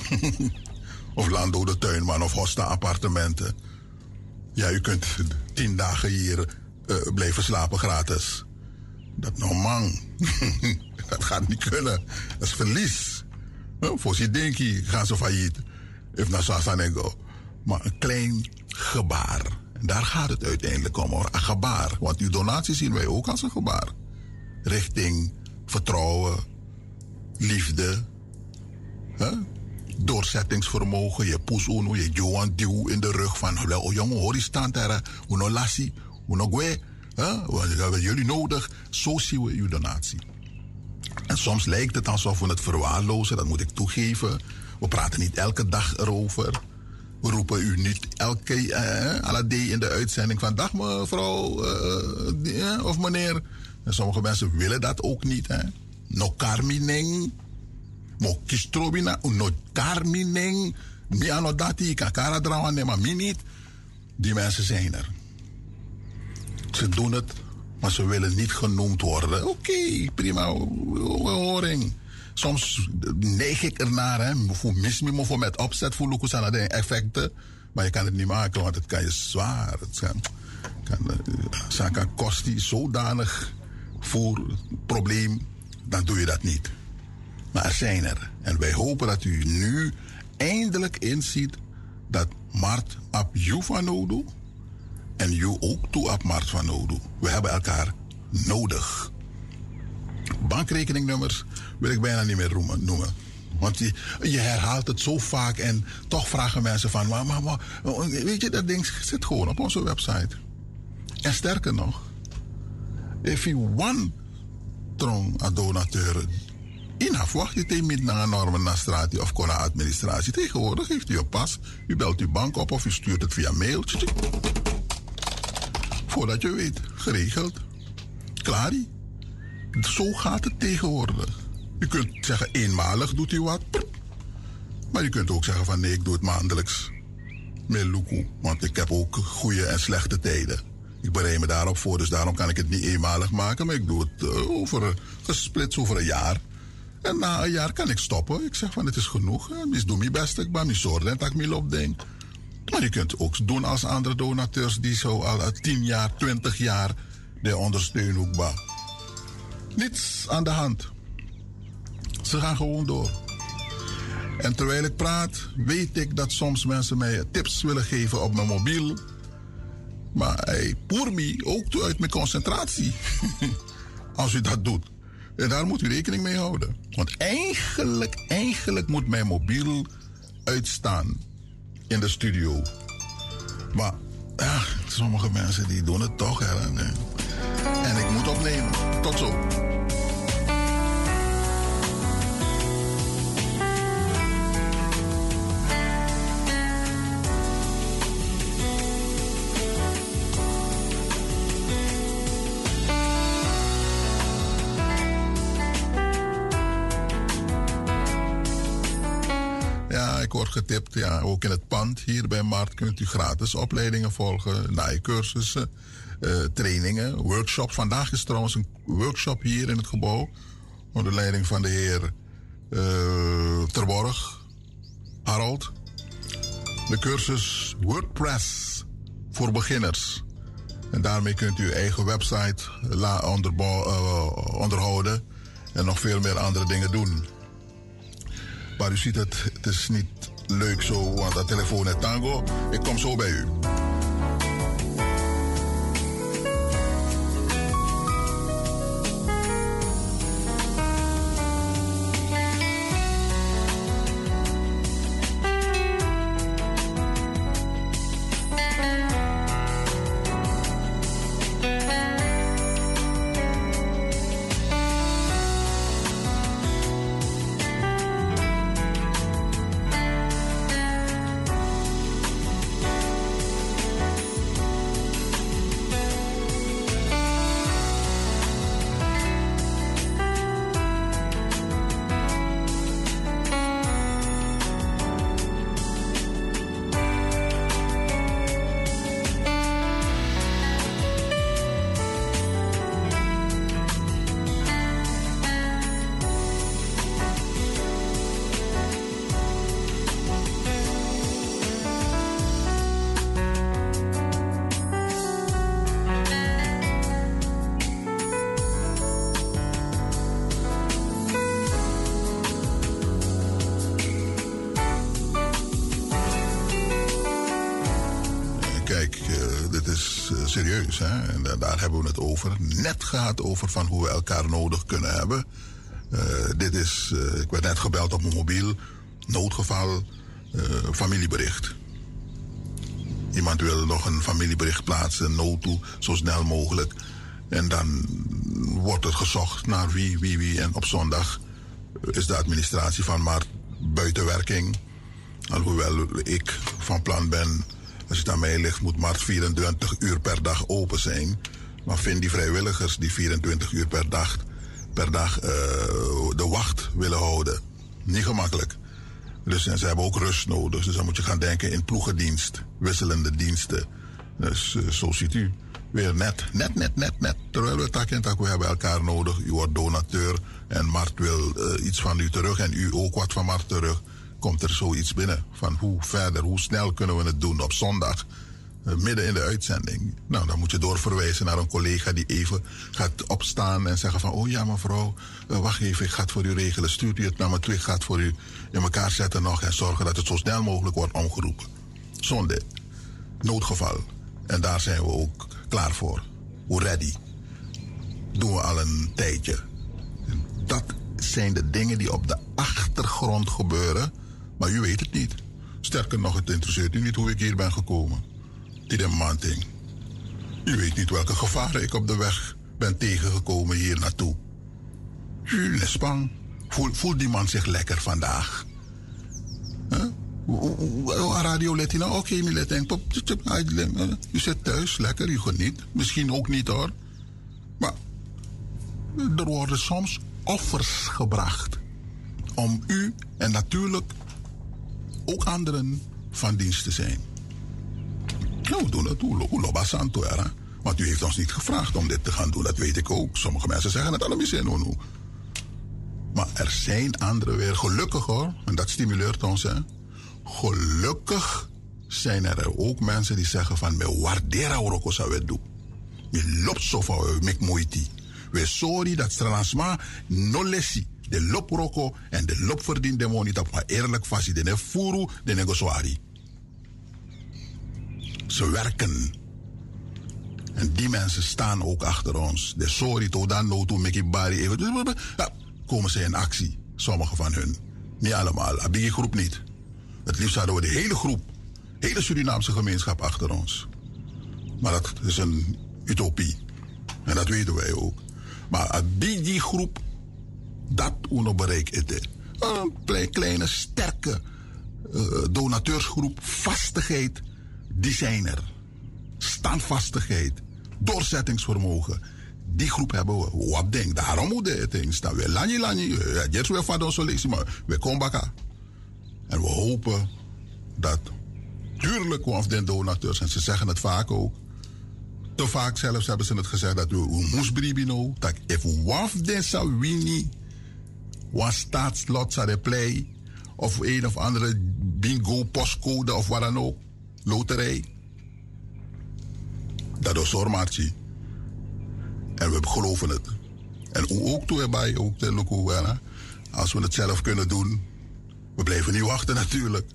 of Lando de Tuinman of Hosta appartementen. Ja, u kunt tien dagen hier uh, blijven slapen gratis. Dat nou man. dat gaat niet kunnen. Dat is verlies. Voor je denkie gaan ze failliet. If na Sasanego. Maar een klein gebaar. Daar gaat het uiteindelijk om hoor. Een gebaar. Want uw donatie zien wij ook als een gebaar. Richting vertrouwen, liefde. Huh? doorzettingsvermogen, je poes uno, je Johan duw in de rug van, oh jongen, hoor je staan daar, uno lassie, uno gwe, we hebben jullie nodig. Zo zien we uw donatie. En soms lijkt het alsof we het verwaarlozen, dat moet ik toegeven. We praten niet elke dag erover. We roepen u niet elke uh, in de uitzending van dag mevrouw uh, of meneer. En sommige mensen willen dat ook niet. Hè. No carmineng. Mo kistrobina no carmineng. Mi ano dati kakara drawan maar mi niet. Die mensen zijn er. Ze doen het, maar ze willen niet genoemd worden. Oké, okay, prima, horing. Soms neig ik ernaar, hè. Voor mis me voor met opzet, voor Lucas aan de effecten. Maar je kan het niet maken, want het kan je zwaar. Het kan, kan, uh, kan zodanig voor het probleem, dan doe je dat niet. Maar er zijn er. En wij hopen dat u nu eindelijk inziet dat Mart op jou van nodig en jou ook toe op Mart van nodig. We hebben elkaar nodig. Bankrekeningnummers wil ik bijna niet meer noemen. Want je, je, herhaalt het zo vaak en toch vragen mensen van... Maar, maar, maar, weet je, dat ding zit gewoon op onze website. En sterker nog... If you want trong a donateur... In wacht je tegen naar een normen of kona administratie. Tegenwoordig heeft u een pas. U belt uw bank op of u stuurt het via mail. Voordat je weet, geregeld. Klaar. Zo gaat het tegenwoordig. Je kunt zeggen eenmalig doet u wat. Maar je kunt ook zeggen van nee, ik doe het maandelijks. Met Luku, want ik heb ook goede en slechte tijden. Ik bereid me daarop voor, dus daarom kan ik het niet eenmalig maken. Maar ik doe het uh, over, gesplitst over een jaar. En na een jaar kan ik stoppen. Ik zeg van het is genoeg. Ik doe mijn best, ik ben niet zorgen dat ik op denk. Maar je kunt ook doen als andere donateurs die zo al 10 jaar, 20 jaar de ondersteunen ook Niets aan de hand. Ze gaan gewoon door. En terwijl ik praat, weet ik dat soms mensen mij tips willen geven op mijn mobiel. Maar hij poer me ook uit mijn concentratie. Als u dat doet. En daar moet u rekening mee houden. Want eigenlijk, eigenlijk moet mijn mobiel uitstaan in de studio. Maar sommige mensen die doen het toch. Hè. En ik moet opnemen. Tot zo. Getipt. Ja, ook in het pand hier bij Mart kunt u gratis opleidingen volgen, naaicursussen, uh, trainingen, workshops. Vandaag is trouwens een workshop hier in het gebouw onder leiding van de heer uh, Terborg, Harold. De cursus WordPress voor beginners. En daarmee kunt u uw eigen website uh, onderhouden en nog veel meer andere dingen doen. Maar u ziet het, het is niet leuk zo, want dat telefoon is tango. Ik kom zo bij u. net gaat over van hoe we elkaar nodig kunnen hebben. Uh, dit is, uh, ik werd net gebeld op mijn mobiel, noodgeval, uh, familiebericht. Iemand wil nog een familiebericht plaatsen, nood toe, zo snel mogelijk. En dan wordt het gezocht naar wie, wie, wie. En op zondag is de administratie van maar buitenwerking. Alhoewel ik van plan ben, als het aan mij ligt, moet maar 24 uur per dag open zijn. Maar vind die vrijwilligers die 24 uur per dag, per dag uh, de wacht willen houden. Niet gemakkelijk. Dus en ze hebben ook rust nodig. Dus dan moet je gaan denken in ploegendienst, wisselende diensten. Dus uh, zo ziet u. weer net, net, net, net, net. Terwijl we tak en tak, we hebben elkaar nodig. U wordt donateur en Mart wil uh, iets van u terug en u ook wat van Mart terug. Komt er zoiets binnen van hoe verder, hoe snel kunnen we het doen op zondag? Uh, midden in de uitzending. Nou, dan moet je doorverwijzen naar een collega die even gaat opstaan en zeggen van... oh ja, mevrouw, uh, wacht even, ik ga het voor u regelen. Stuurt u het naar me terug, ik ga het voor u in elkaar zetten nog... en zorgen dat het zo snel mogelijk wordt omgeroepen. Zonde. Noodgeval. En daar zijn we ook klaar voor. Hoe ready. Doen we al een tijdje. Dat zijn de dingen die op de achtergrond gebeuren, maar u weet het niet. Sterker nog, het interesseert u niet hoe ik hier ben gekomen. Dit is manting. U weet niet welke gevaren ik op de weg ben tegengekomen hier naartoe. Bang. Voelt die man zich lekker vandaag? Huh? Radio Latina, oké, okay, Latina. U zit thuis, lekker, u geniet. Misschien ook niet hoor. Maar er worden soms offers gebracht. Om u en natuurlijk ook anderen van dienst te zijn. Nou, we doen het. Hoe santo. Want u heeft ons niet gevraagd om dit te gaan doen, dat weet ik ook. Sommige mensen zeggen het allemaal in. Maar er zijn anderen weer gelukkig hoor. En dat stimuleert ons hè. Gelukkig zijn er ook mensen die zeggen van... me waardera oroko doen. Me lop so van we mek moiti. We sorry dat stranansma no lesi. De lop roko en de lop verdient de maar eerlijk vast. De furu, de negoswari. Ze werken. En die mensen staan ook achter ons. De sorry to dan no to make bari even. Komen ze in actie. Sommige van hun. Niet allemaal. Abigi groep niet. Het liefst hadden we de hele groep, de hele Surinaamse gemeenschap achter ons. Maar dat is een utopie. En dat weten wij ook. Maar die, die groep, dat uno bereik het. Een kleine, sterke uh, donateursgroep, vastigheid, die zijn er. Standvastigheid, doorzettingsvermogen. Die groep hebben we. Wat denk, daarom moet het ding staan. We lanje lanje, ja, we van ons maar we komen bakken. En we hopen dat, tuurlijk, of de donateurs, en ze zeggen het vaak ook, te vaak zelfs hebben ze het gezegd dat we moest bribino, dat if waf de zou wini, was staatslot zou play, of een of andere bingo, postcode of wat dan ook, loterij. Dat is. En we geloven het. En ook toe erbij, ook de als we het zelf kunnen doen, we blijven niet wachten natuurlijk.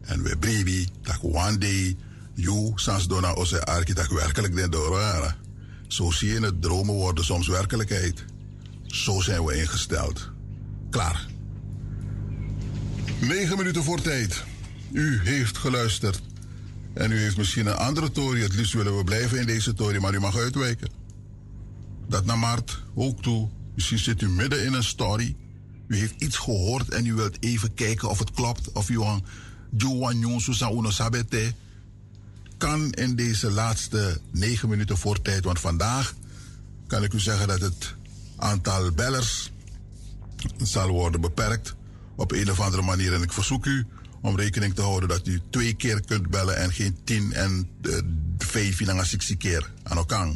En we brevi dat one day you sans dona onze architect werkelijk den door Zo zie je het, dromen worden soms werkelijkheid. Zo zijn we ingesteld. Klaar. Negen minuten voor tijd. U heeft geluisterd. En u heeft misschien een andere tory. Het liefst willen we blijven in deze tory, maar u mag uitwijken. Dat naar maart ook toe. Misschien zit u midden in een story. U heeft iets gehoord en u wilt even kijken of het klopt. Of u uno sabete. Kan in deze laatste negen minuten voor tijd. Want vandaag kan ik u zeggen dat het aantal bellers zal worden beperkt. Op een of andere manier. En ik verzoek u om rekening te houden dat u twee keer kunt bellen en geen tien en uh, vijf en zes keer aan elkaar.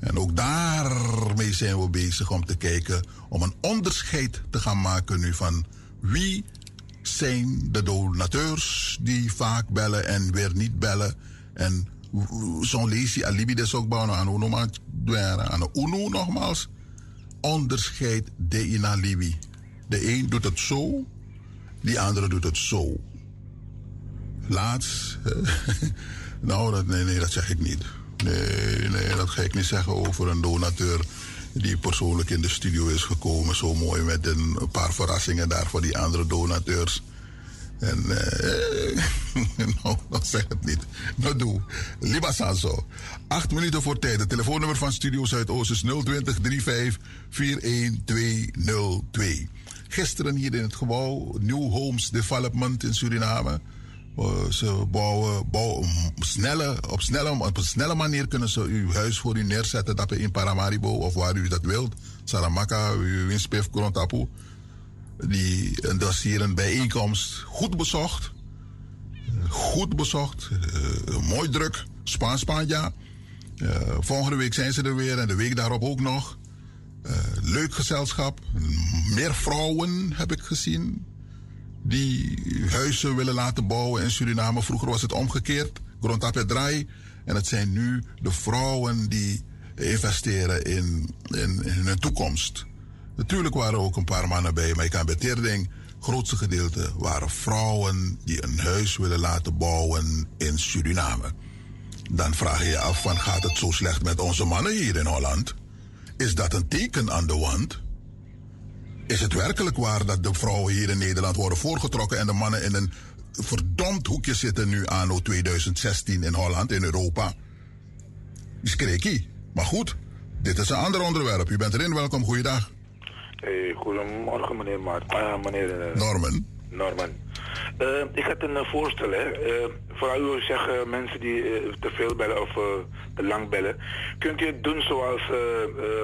En ook daarmee zijn we bezig om te kijken, om een onderscheid te gaan maken nu van wie zijn de donateurs die vaak bellen en weer niet bellen. En zo'n lees je alibi des ook bouwen aan uno aan uno nogmaals. Onderscheid de in alibi. De een doet het zo, die andere doet het zo. Laatst, nou dat, nee, nee, dat zeg ik niet. Nee, nee, dat ga ik niet zeggen over een donateur die persoonlijk in de studio is gekomen. Zo mooi met een paar verrassingen daar voor die andere donateurs. En eh, nou, dat zeg het niet. Nou doe. Liba Sanso. Acht minuten voor tijd. Het telefoonnummer van Studio Zuidoost is 020 35 41202. Gisteren hier in het gebouw New Homes Development in Suriname uh, ze bouwen, bouwen snelle, op, snelle, op een snelle manier kunnen ze uw huis voor u neerzetten. Dat in Paramaribo of waar u dat wilt. Saramaka, uw winspef, Grontapu. Die, en dat is hier een bijeenkomst goed bezocht. Goed bezocht. Uh, mooi druk. Spaan, Spaan, ja. Uh, volgende week zijn ze er weer en de week daarop ook nog. Leuk gezelschap. Meer vrouwen heb ik gezien. Die huizen willen laten bouwen in Suriname. Vroeger was het omgekeerd. Grondtapet draai. En het zijn nu de vrouwen die investeren in, in, in hun toekomst. Natuurlijk waren ook een paar mannen bij, maar ik kan beterding. Het grootste gedeelte waren vrouwen die een huis willen laten bouwen in Suriname. Dan vraag je je af van gaat het zo slecht met onze mannen hier in Holland? Is dat een teken aan de wand? Is het werkelijk waar dat de vrouwen hier in Nederland worden voorgetrokken en de mannen in een verdomd hoekje zitten nu anno 2016 in Holland, in Europa? Skreekie. Maar goed, dit is een ander onderwerp. U bent erin, welkom, goeiedag. Hey, goedemorgen meneer Maart. Uh, meneer... Uh, Norman. Norman. Uh, ik had een voorstel, hè. vooral u zeggen mensen die te veel bellen of te lang bellen. Kunt u het doen zoals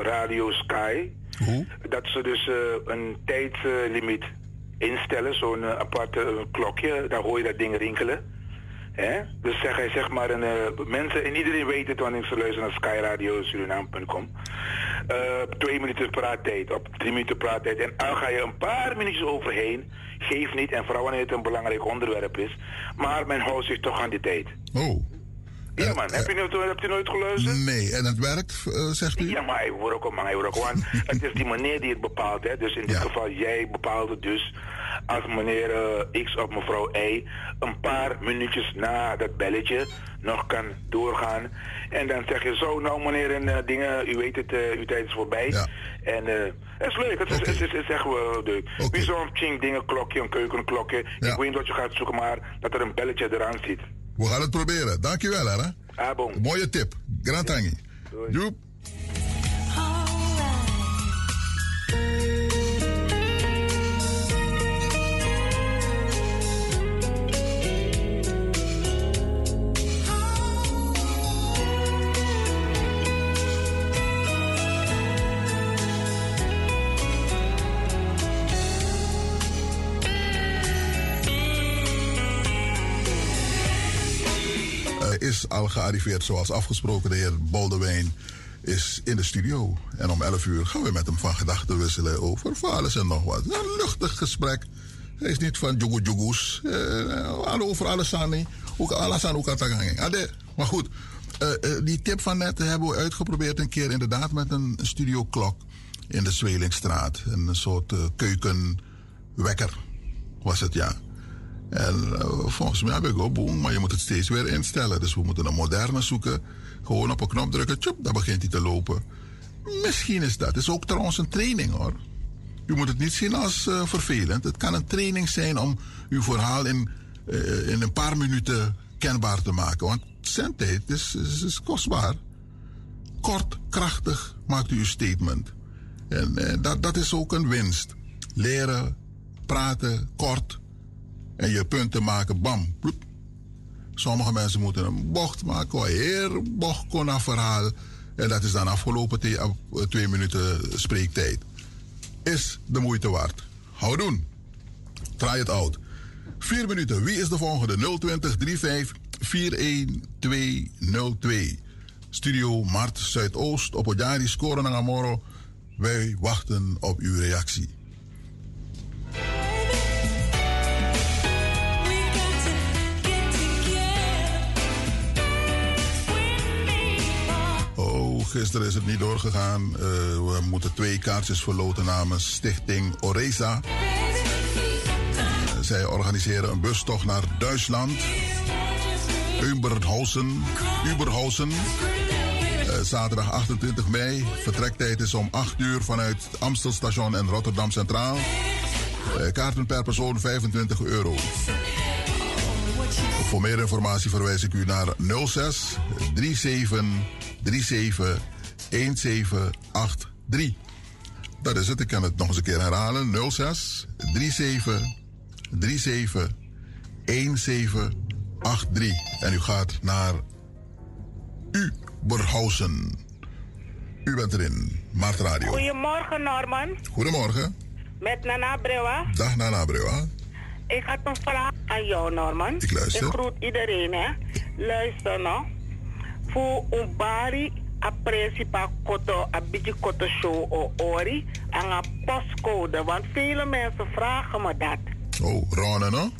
Radio Sky? Hoe? Dat ze dus een tijdlimiet instellen, zo'n aparte klokje. Daar hoor je dat ding rinkelen. Dus zeg, hij zeg maar, een, uh, mensen, en iedereen weet het wanneer ze luisteren naar skyradiosuriname.com. Uh, twee minuten praattijd, op drie minuten praattijd. En dan ga je een paar minuutjes overheen. Geef niet, en vooral wanneer het een belangrijk onderwerp is. Maar men houdt zich toch aan die tijd. Oh. Ja man, heb, je nooit, heb je nooit geluisterd? Nee, en het werkt, uh, zegt u? Ja, maar hij wordt ook, maar hij wordt ook aan. het is die meneer die het bepaalt, hè. Dus in dit geval, jij bepaalt het dus als meneer uh, X of mevrouw Y een paar minuutjes na dat belletje nog kan doorgaan. En dan zeg je zo, nou meneer, en uh, dingen, u weet het, uh, uw tijd is voorbij. Ja. En het is leuk, het is, okay. het is, het is echt wel leuk. Okay. Wie zo'n ching dingen, klokje, een keukenklokje. Ja. Ik weet niet wat je gaat zoeken, maar dat er een belletje eraan zit. We gaan het proberen. Dankjewel, hè. Ah, bon. Mooie tip. Grand Tangi. Joep. Gearriveerd zoals afgesproken. De heer Boldewijn is in de studio. En om 11 uur gaan we met hem van gedachten wisselen over van alles en nog wat. Een luchtig gesprek. Hij is niet van jogo jogoes. Uh, over alles aan. Ook alles aan ook Maar goed, uh, die tip van net hebben we uitgeprobeerd een keer inderdaad met een studioklok in de Zwelingstraat. Een soort keukenwekker was het, ja. En uh, volgens mij heb ik ook boem, maar je moet het steeds weer instellen. Dus we moeten een moderne zoeken. Gewoon op een knop drukken, tjup, dan begint hij te lopen. Misschien is dat. Het is ook trouwens een training hoor. U moet het niet zien als uh, vervelend. Het kan een training zijn om uw verhaal in, uh, in een paar minuten kenbaar te maken. Want zendtijd is, is, is kostbaar. Kort, krachtig maakt u uw statement. En dat, dat is ook een winst. Leren, praten, kort en je punten maken, bam. Bloep. Sommige mensen moeten een bocht maken, een heer bocht kon verhaal. En dat is dan afgelopen twee minuten spreektijd. Is de moeite waard. Hou doen. Try het out. Vier minuten. Wie is de volgende? 020 35 41202. Studio Mart Zuidoost op Ojari Scoren Amoro. Wij wachten op uw reactie. Gisteren is het niet doorgegaan. Uh, we moeten twee kaartjes verloten namens Stichting Oreza. Uh, zij organiseren een bustocht naar Duitsland. Uberhausen. Uberhausen. Uh, zaterdag 28 mei. Vertrektijd is om 8 uur vanuit Amstelstation en Rotterdam Centraal. kaarten per persoon 25 euro. Voor meer informatie verwijs ik u naar 06 37 37 1783. Dat is het. Ik kan het nog eens een keer herhalen. 06 37 37 1783. En u gaat naar Uberhausen. U bent erin. Maart Radio. Goedemorgen Norman. Goedemorgen. Met Nana Brewa. Dag Nana Brewa. Ik had een vraag aan jou Norman. Ik luister. Ik groet iedereen hè. Luister nou. Fu umbari a principa koto, a beetje koto show o ori. En een postcode, want vele mensen vragen me dat. Oh, Ron no?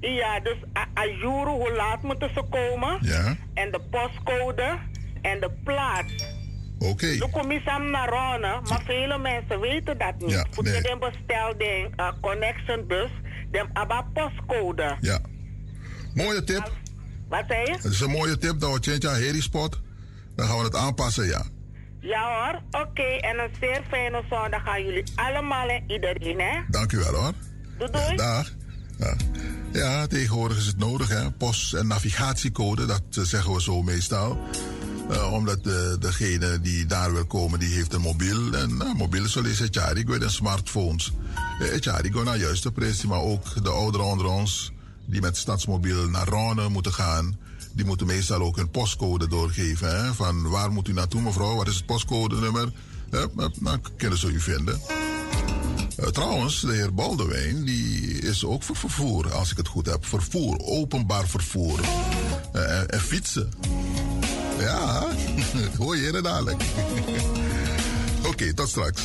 Ja, dus a, a jure, hoe laat moeten ze komen? Ja. En de postcode en de plaats. Oké. Okay. De commissie naar Ronne, maar vele mensen weten dat niet. Ja, Voor nee. de bestelding, uh, connection bus, de abba postcode. Ja. Mooie tip. Wat zei je? Het is een mooie tip dat we aan Harry Spot. Dan gaan we het aanpassen, ja. Ja hoor, oké. En een zeer fijne zondag aan jullie allemaal en iedereen, hè? Dank u wel hoor. Doei doei. Ja, dag. Ja. ja, tegenwoordig is het nodig, hè. Post- en navigatiecode, dat eh, zeggen we zo meestal. Uh, omdat de, degene die daar wil komen, die heeft een mobiel. En uh, mobiel jaar. Ik weet een smartphones. Het jaar, ik naar juiste prijs. Maar ook de ouderen onder ons, die met stadsmobiel naar Ronne moeten gaan. Die moeten meestal ook hun postcode doorgeven. Hè? Van waar moet u naartoe, mevrouw? Wat is het postcodenummer? Ja, dan kunnen ze u vinden. Uh, trouwens, de heer Baldewijn, die is ook voor vervoer, als ik het goed heb. Vervoer, openbaar vervoer. en, en fietsen. Ja, hoor je dadelijk. Oké, tot straks.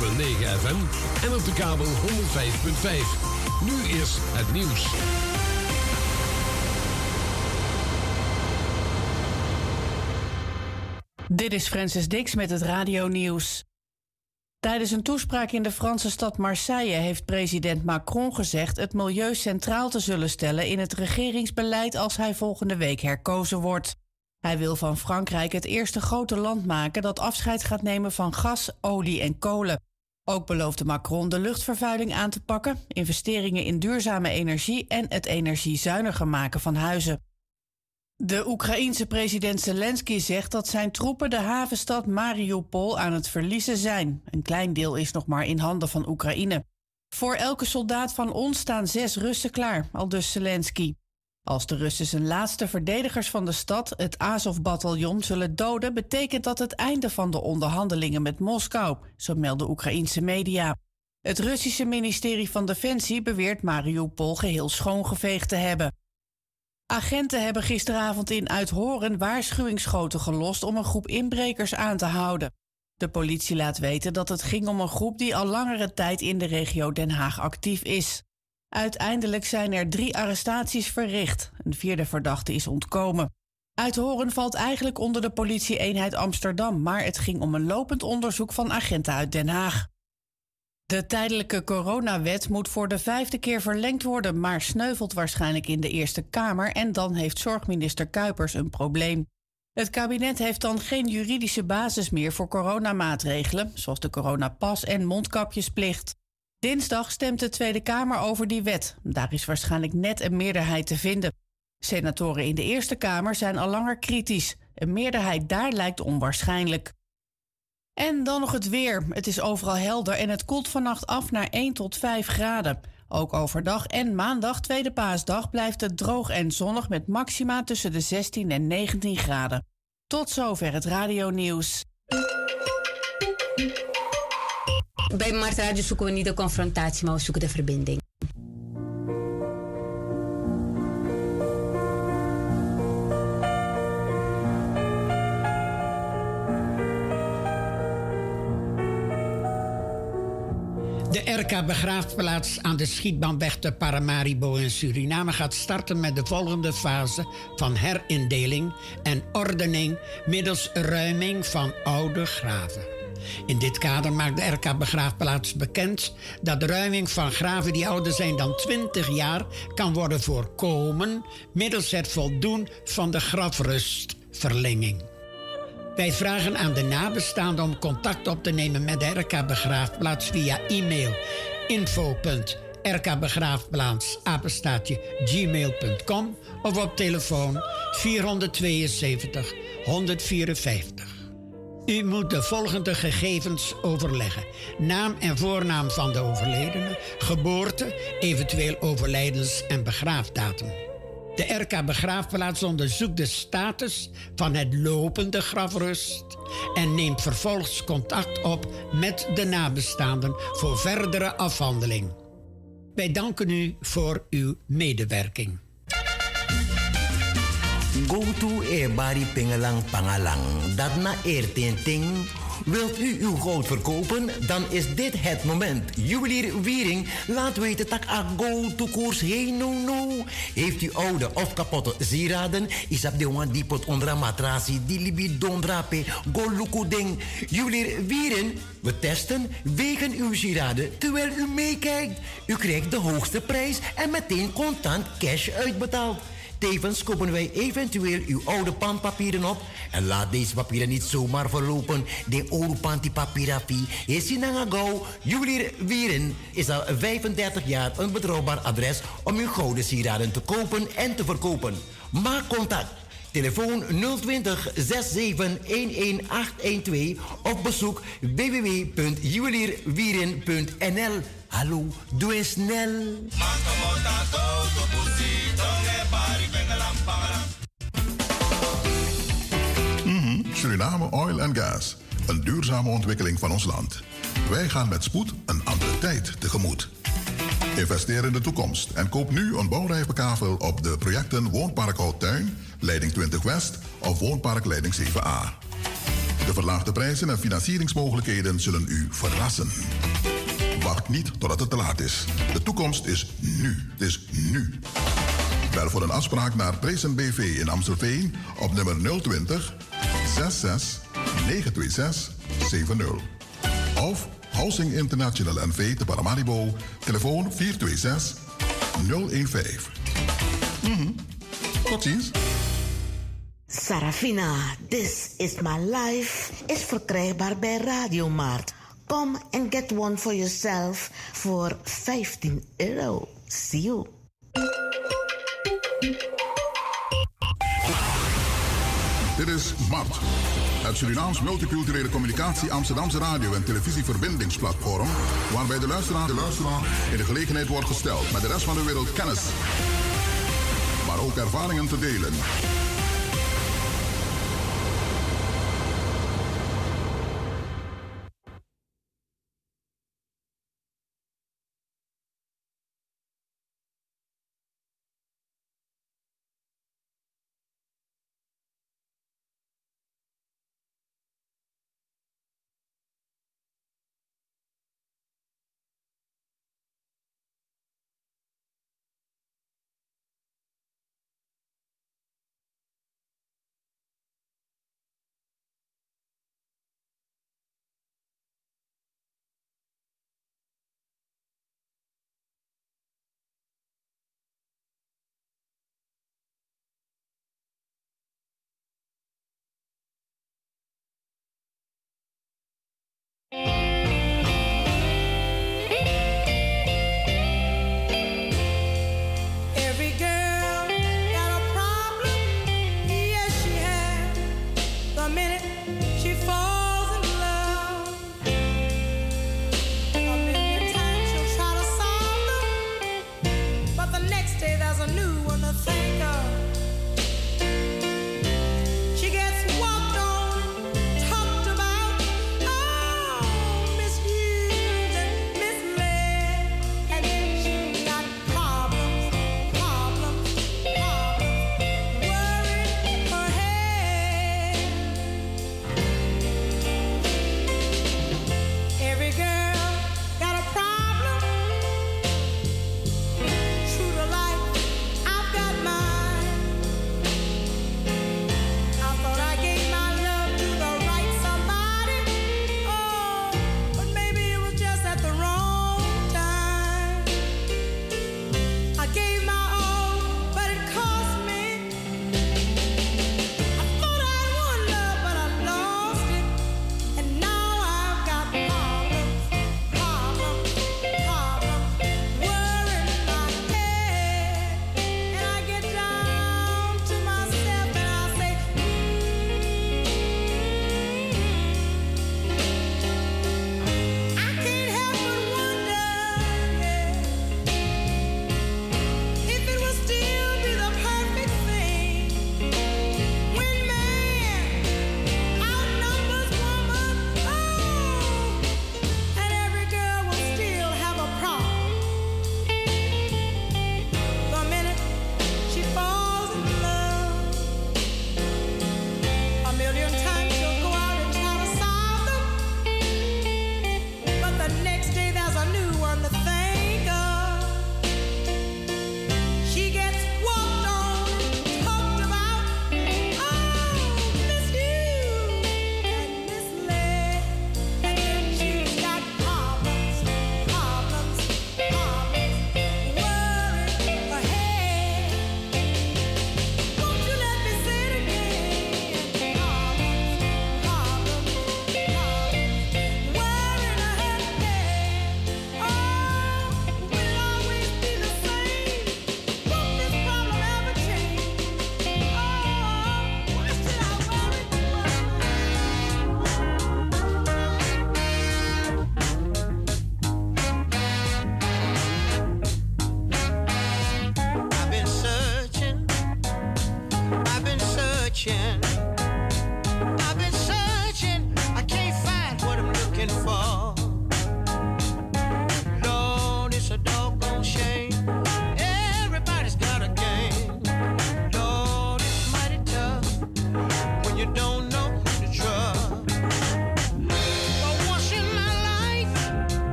FM en op de kabel 105.5. Nu is het nieuws. Dit is Francis Dix met het Radio Nieuws. Tijdens een toespraak in de Franse stad Marseille heeft president Macron gezegd het milieu centraal te zullen stellen in het regeringsbeleid als hij volgende week herkozen wordt. Hij wil van Frankrijk het eerste grote land maken dat afscheid gaat nemen van gas, olie en kolen. Ook beloofde Macron de luchtvervuiling aan te pakken, investeringen in duurzame energie en het energiezuiniger maken van huizen. De Oekraïense president Zelensky zegt dat zijn troepen de havenstad Mariupol aan het verliezen zijn. Een klein deel is nog maar in handen van Oekraïne. Voor elke soldaat van ons staan zes Russen klaar, aldus Zelensky. Als de Russen zijn laatste verdedigers van de stad, het Azov-bataljon, zullen doden, betekent dat het einde van de onderhandelingen met Moskou, zo melden Oekraïense media. Het Russische ministerie van Defensie beweert Mariupol geheel schoongeveegd te hebben. Agenten hebben gisteravond in Uithoren waarschuwingsschoten gelost om een groep inbrekers aan te houden. De politie laat weten dat het ging om een groep die al langere tijd in de regio Den Haag actief is. Uiteindelijk zijn er drie arrestaties verricht. Een vierde verdachte is ontkomen. Uithoren valt eigenlijk onder de politie-eenheid Amsterdam, maar het ging om een lopend onderzoek van agenten uit Den Haag. De tijdelijke coronawet moet voor de vijfde keer verlengd worden, maar sneuvelt waarschijnlijk in de Eerste Kamer en dan heeft zorgminister Kuipers een probleem. Het kabinet heeft dan geen juridische basis meer voor coronamaatregelen, zoals de coronapas en mondkapjesplicht. Dinsdag stemt de Tweede Kamer over die wet. Daar is waarschijnlijk net een meerderheid te vinden. Senatoren in de Eerste Kamer zijn al langer kritisch. Een meerderheid daar lijkt onwaarschijnlijk. En dan nog het weer. Het is overal helder en het koelt vannacht af naar 1 tot 5 graden. Ook overdag en maandag, tweede paasdag, blijft het droog en zonnig met maxima tussen de 16 en 19 graden. Tot zover het radio nieuws. Bij Mart Radio zoeken we niet de confrontatie, maar we zoeken de verbinding. De RK Begraafplaats aan de Schietbaanweg te Paramaribo in Suriname gaat starten met de volgende fase van herindeling en ordening middels ruiming van oude graven. In dit kader maakt de RK Begraafplaats bekend dat de ruiming van graven die ouder zijn dan 20 jaar kan worden voorkomen middels het voldoen van de grafrustverlenging. Wij vragen aan de nabestaanden om contact op te nemen met de RK Begraafplaats via e-mail info.rkbegraafplaats gmail.com of op telefoon 472 154. U moet de volgende gegevens overleggen: naam en voornaam van de overledene, geboorte, eventueel overlijdens- en begraafdatum. De RK Begraafplaats onderzoekt de status van het lopende grafrust en neemt vervolgens contact op met de nabestaanden voor verdere afhandeling. Wij danken u voor uw medewerking. Go to Ebari Pingelang Pangalang. Dat na ting. Wilt u uw goud verkopen? Dan is dit het moment. Juwelier Wiering laat weten dat a go to koers heen no no. Heeft u oude of kapotte sieraden? Is dat de one die pot matrasie, die libi dondrape, go luku ding. Juwelier Wiering, we testen, wegen uw sieraden terwijl u meekijkt. U krijgt de hoogste prijs en meteen contant cash uitbetaald. Tevens kopen wij eventueel uw oude pandpapieren op. En laat deze papieren niet zomaar verlopen. De oude pandipapirapi is in Nangagau. Juwelier Wieren is al 35 jaar een betrouwbaar adres om uw gouden sieraden te kopen en te verkopen. Maak contact. Telefoon 020 67 of bezoek www.juwelierwieren.nl. Hallo, doe eens snel. Suriname Oil and Gas. Een duurzame ontwikkeling van ons land. Wij gaan met spoed een andere tijd tegemoet. Investeer in de toekomst en koop nu een bouwrijfbekavel op de projecten Woonpark Houttuin, Leiding 20 West of Woonpark Leiding 7A. De verlaagde prijzen en financieringsmogelijkheden zullen u verrassen. Wacht niet totdat het te laat is. De toekomst is nu. Het is nu. Bel voor een afspraak naar Presen BV in Amstelveen op nummer 020 66 926 70. Of Housing International NV te Paramaribo, telefoon 426 015. Mm -hmm. Tot ziens. Sarafina, This is My Life is verkrijgbaar bij Radiomaart. Kom en get one for yourself voor 15 euro. See you. Dit is Mart. het Surinaams Multiculturele Communicatie Amsterdamse Radio- en Televisieverbindingsplatform, waarbij de luisteraar, de luisteraar in de gelegenheid wordt gesteld met de rest van de wereld kennis, maar ook ervaringen te delen.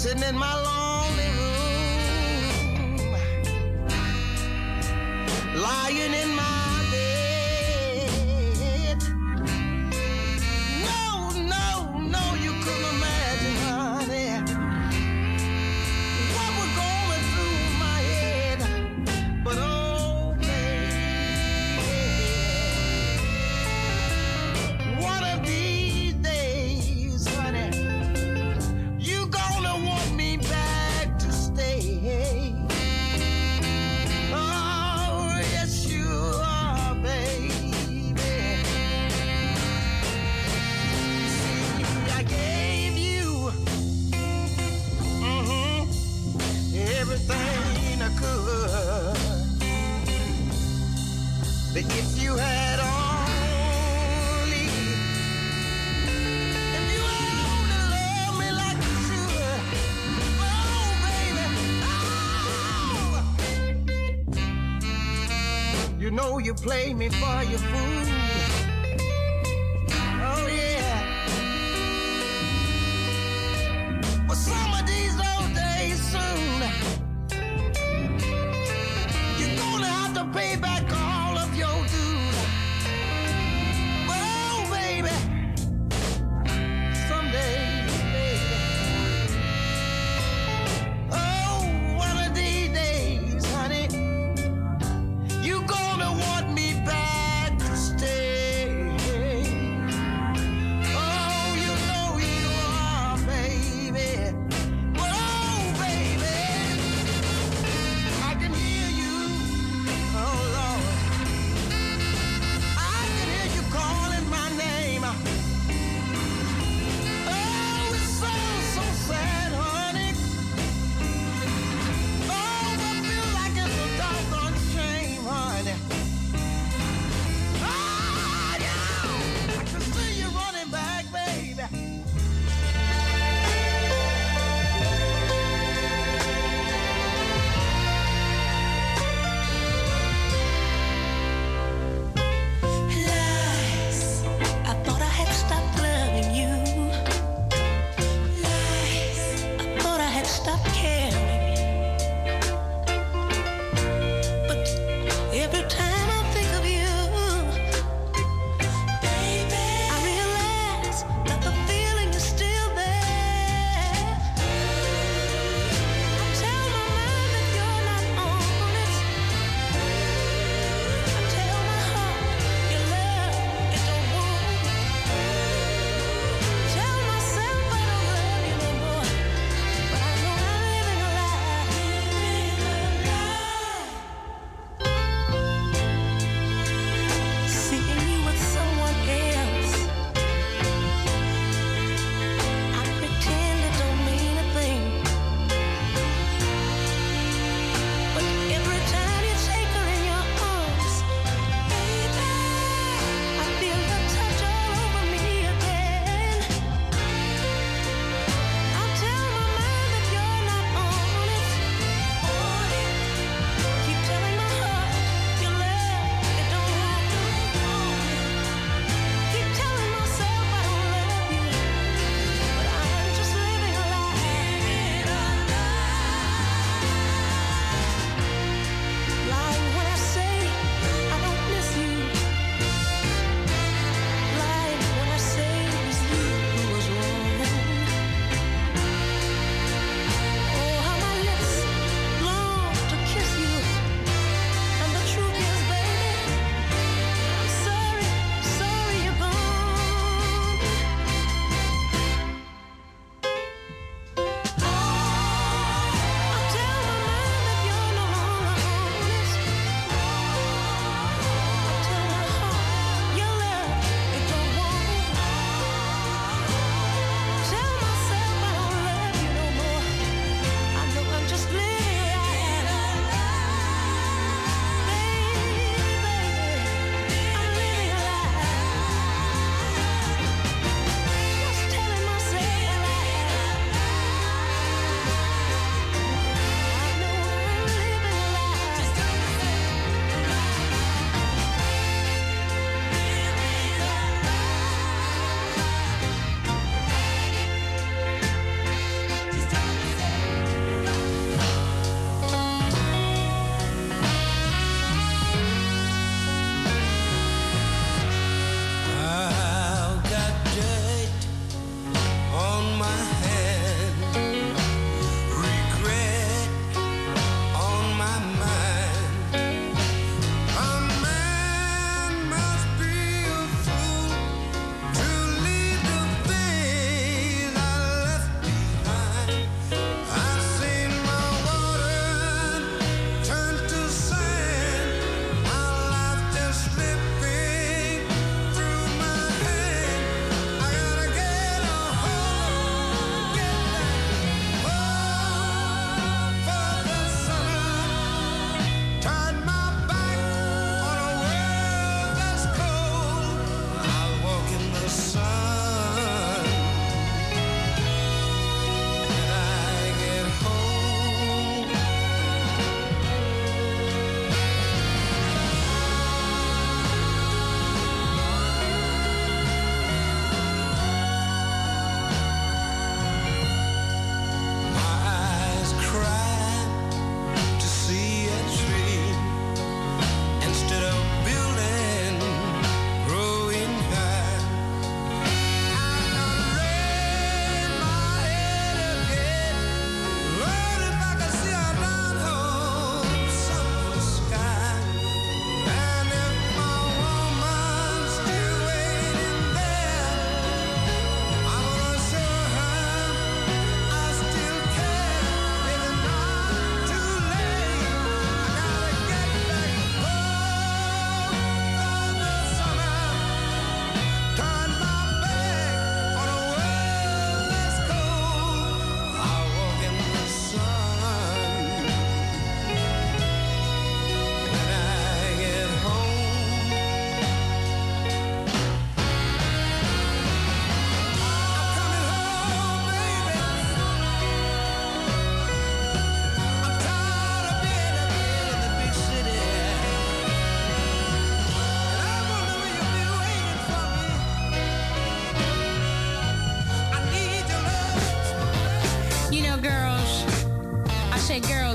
sitting in my lonely room, lying in my you play me for your fool.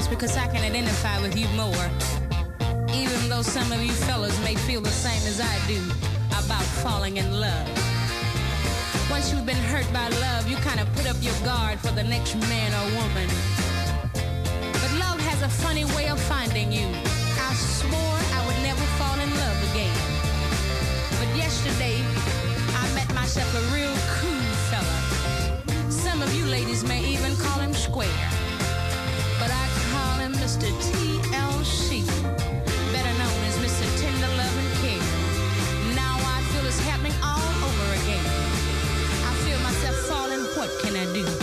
Because I can identify with you more. Even though some of you fellas may feel the same as I do about falling in love. Once you've been hurt by love, you kind of put up your guard for the next man or woman. But love has a funny way of finding you. I swore I would never fall in love again. But yesterday, I met myself a real cool fella. Some of you ladies may even call him square. Mr. Better known as Mr. Tender Care. Now I feel it's happening all over again. I feel myself falling, what can I do?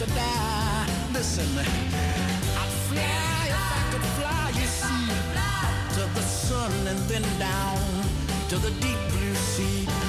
to die. Listen, I'd fly if I could fly, you see, to the sun and then down to the deep blue sea.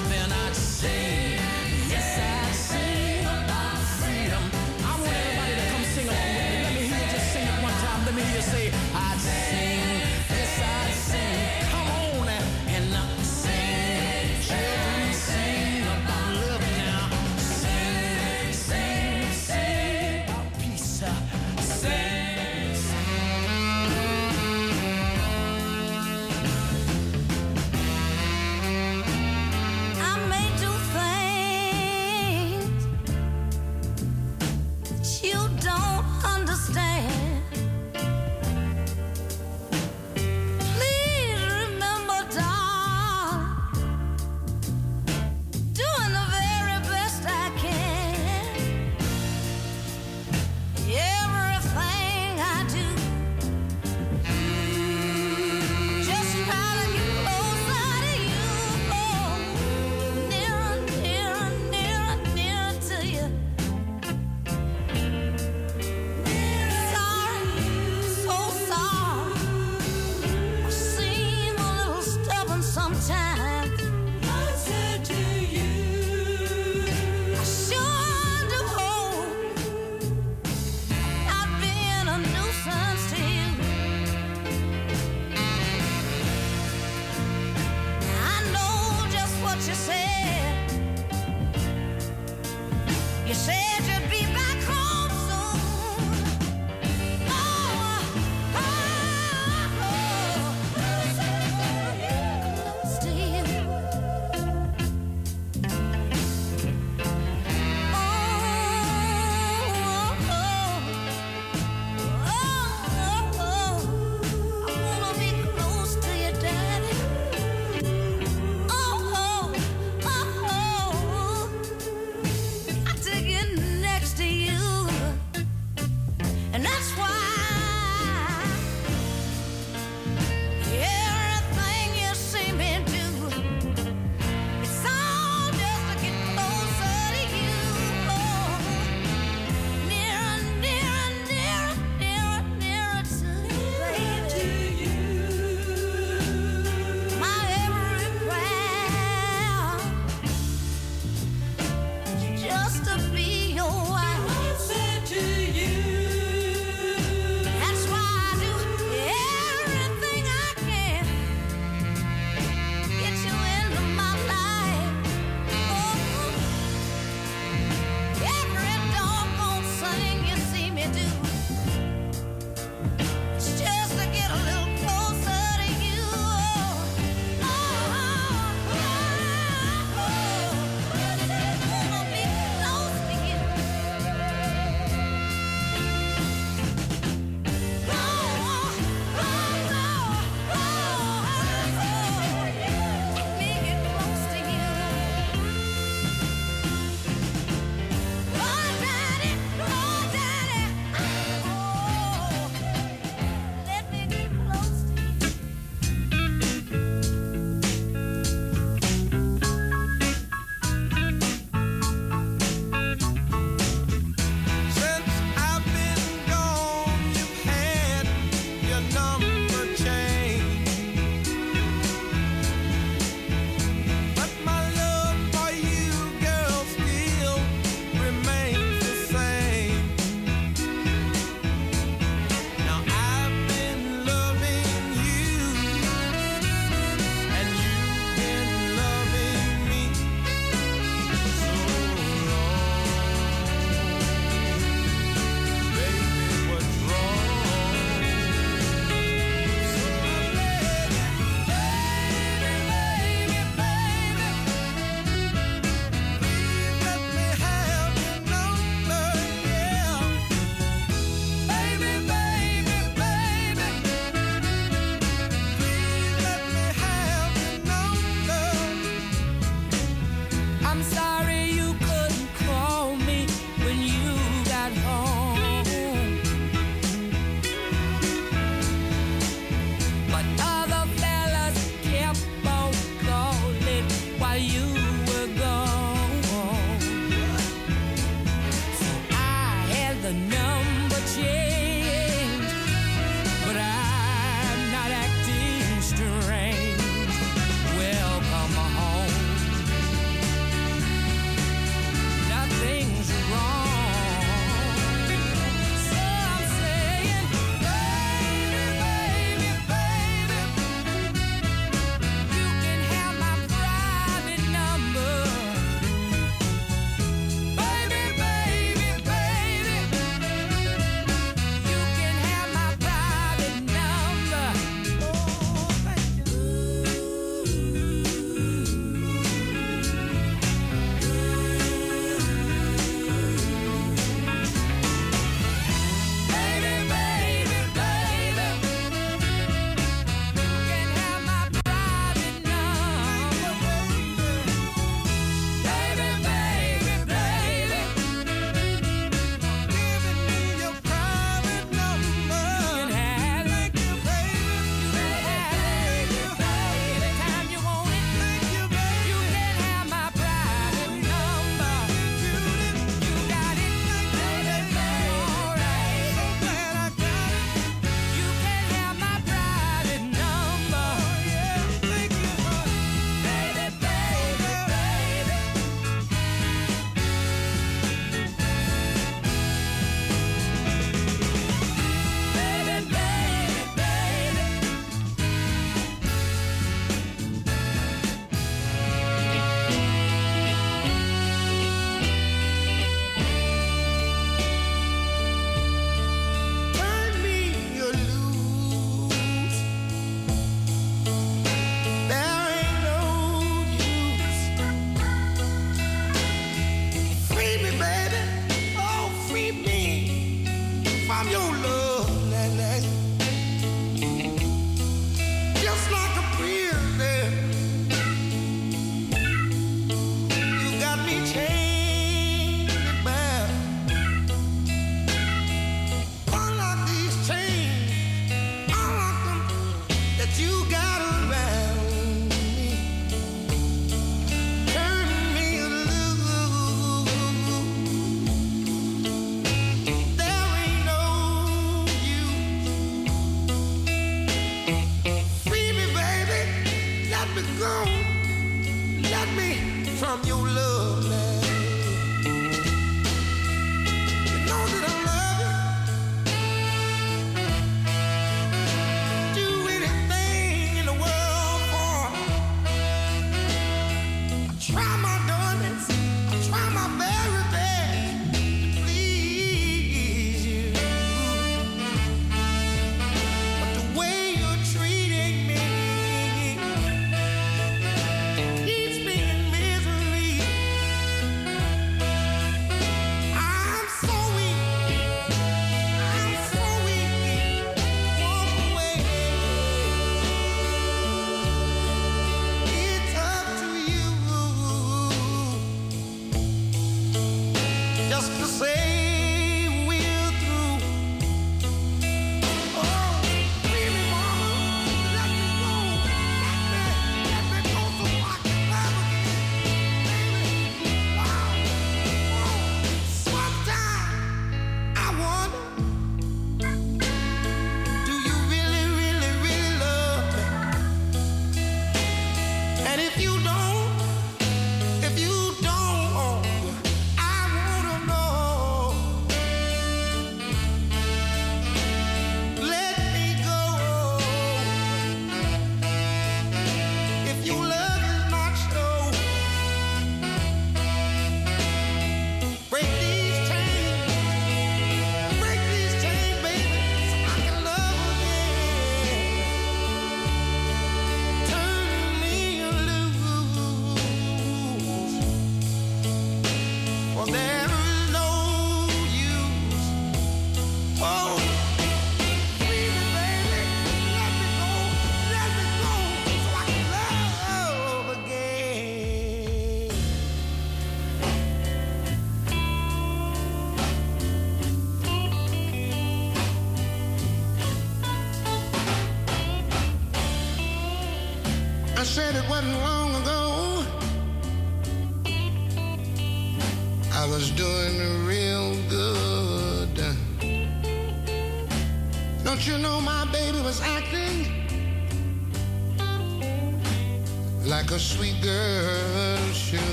it wasn't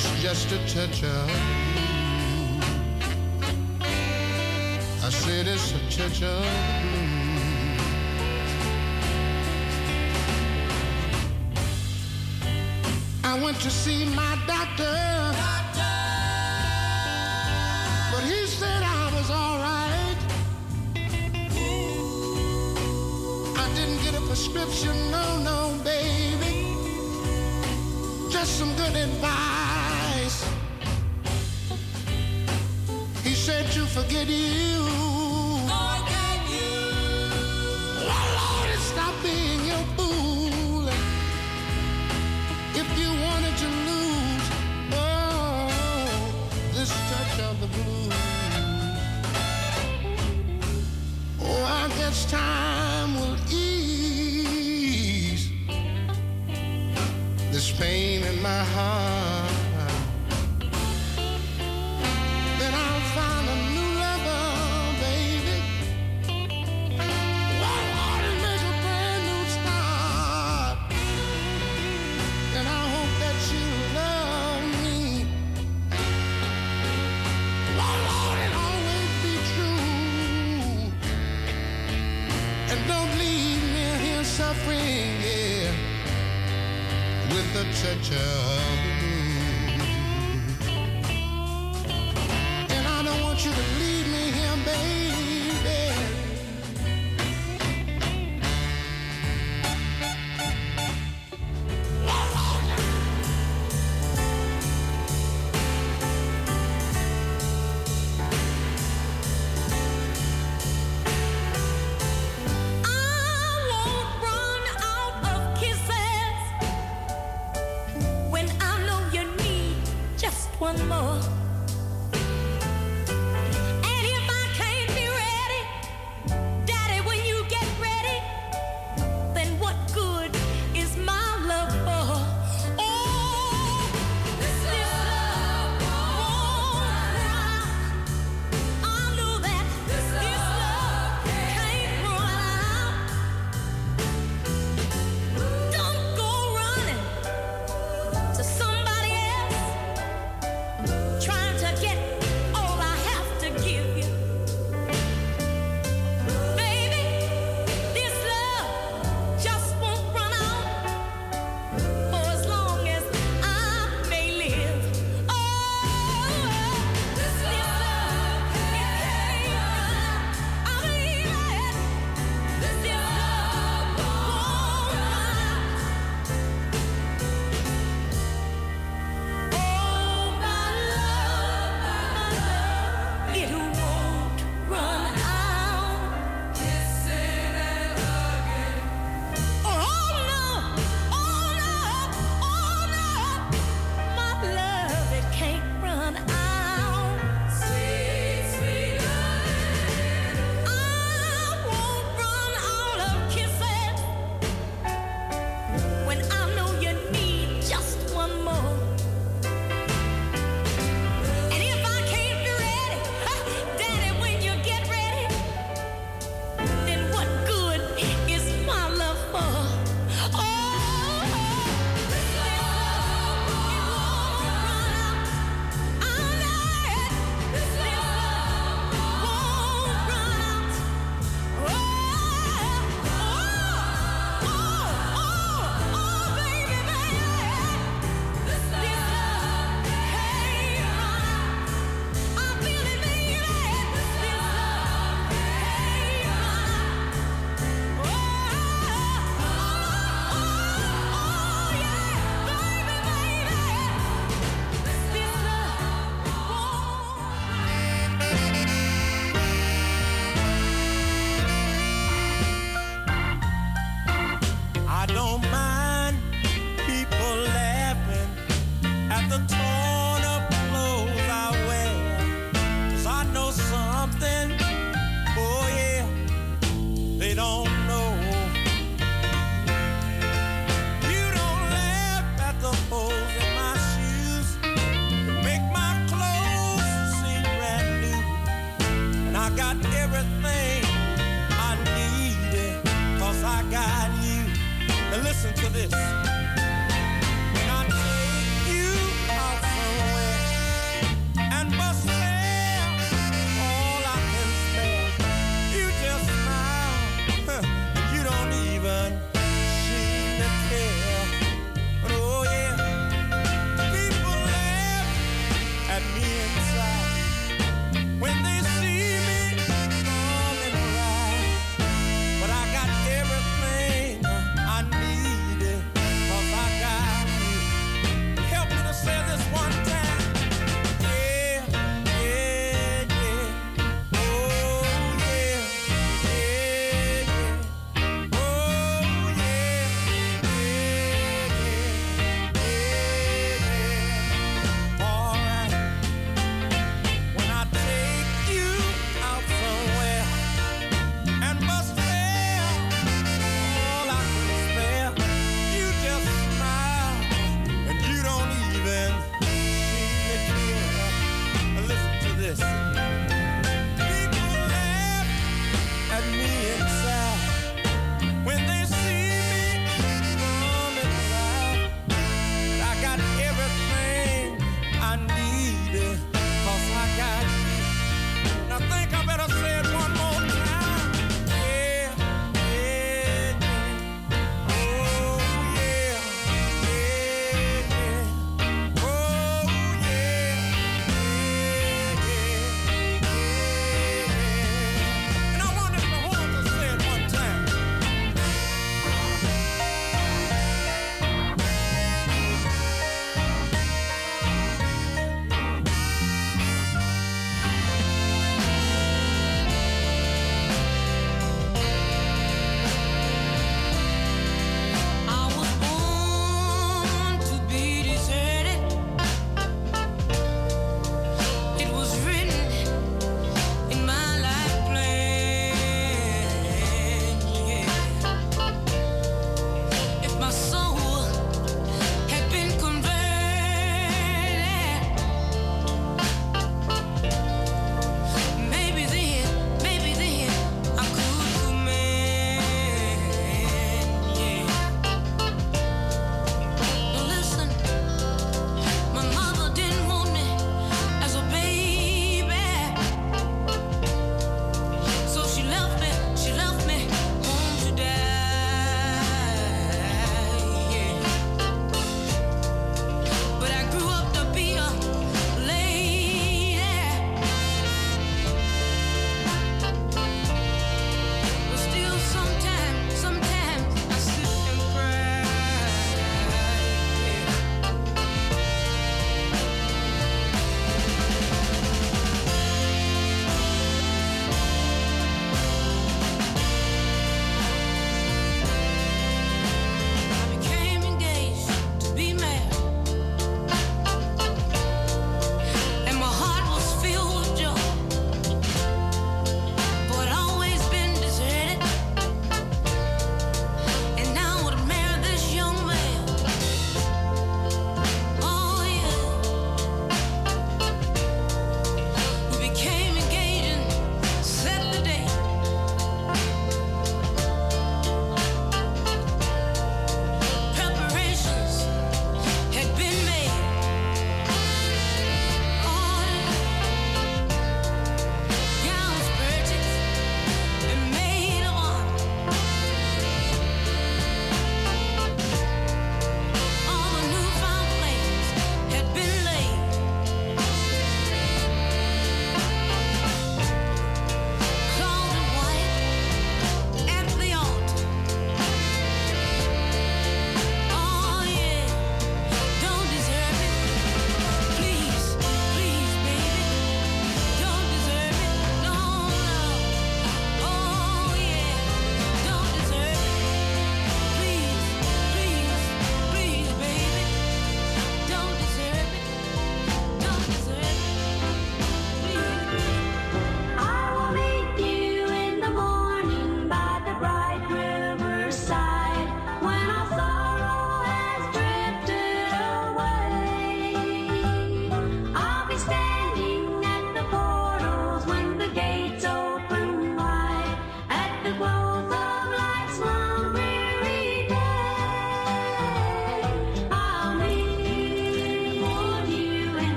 It's just a touch of blue. I said it's a touch of blue. I went to see my doctor, but he said I was all right. I didn't get a prescription, no, no, baby, just some good advice. To forget you. Forget you. Oh Lord, stop being your fool. If you wanted to lose, oh, this touch of the blues. Oh, I guess time will ease this pain in my heart.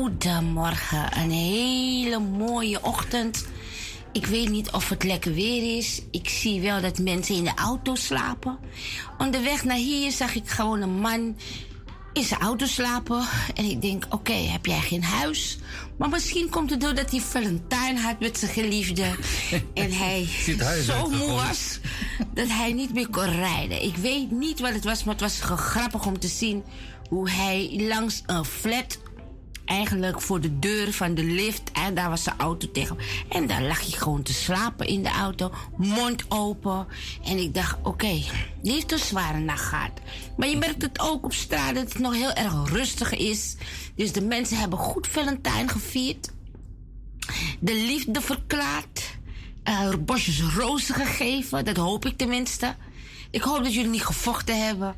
Goedemorgen, een hele mooie ochtend. Ik weet niet of het lekker weer is. Ik zie wel dat mensen in de auto slapen. Onderweg naar hier zag ik gewoon een man in zijn auto slapen. En ik denk, oké, heb jij geen huis? Maar misschien komt het doordat hij Valentijn had met zijn geliefde. en hij zo moe was dat hij niet meer kon rijden. Ik weet niet wat het was, maar het was grappig om te zien hoe hij langs een flat eigenlijk voor de deur van de lift. En daar was zijn auto tegen. En daar lag hij gewoon te slapen in de auto. Mond open. En ik dacht, oké, die heeft een zware nacht gehad. Maar je merkt het ook op straat dat het nog heel erg rustig is. Dus de mensen hebben goed Valentijn gevierd. De liefde verklaard. eh, bosjes rozen gegeven. Dat hoop ik tenminste. Ik hoop dat jullie niet gevochten hebben.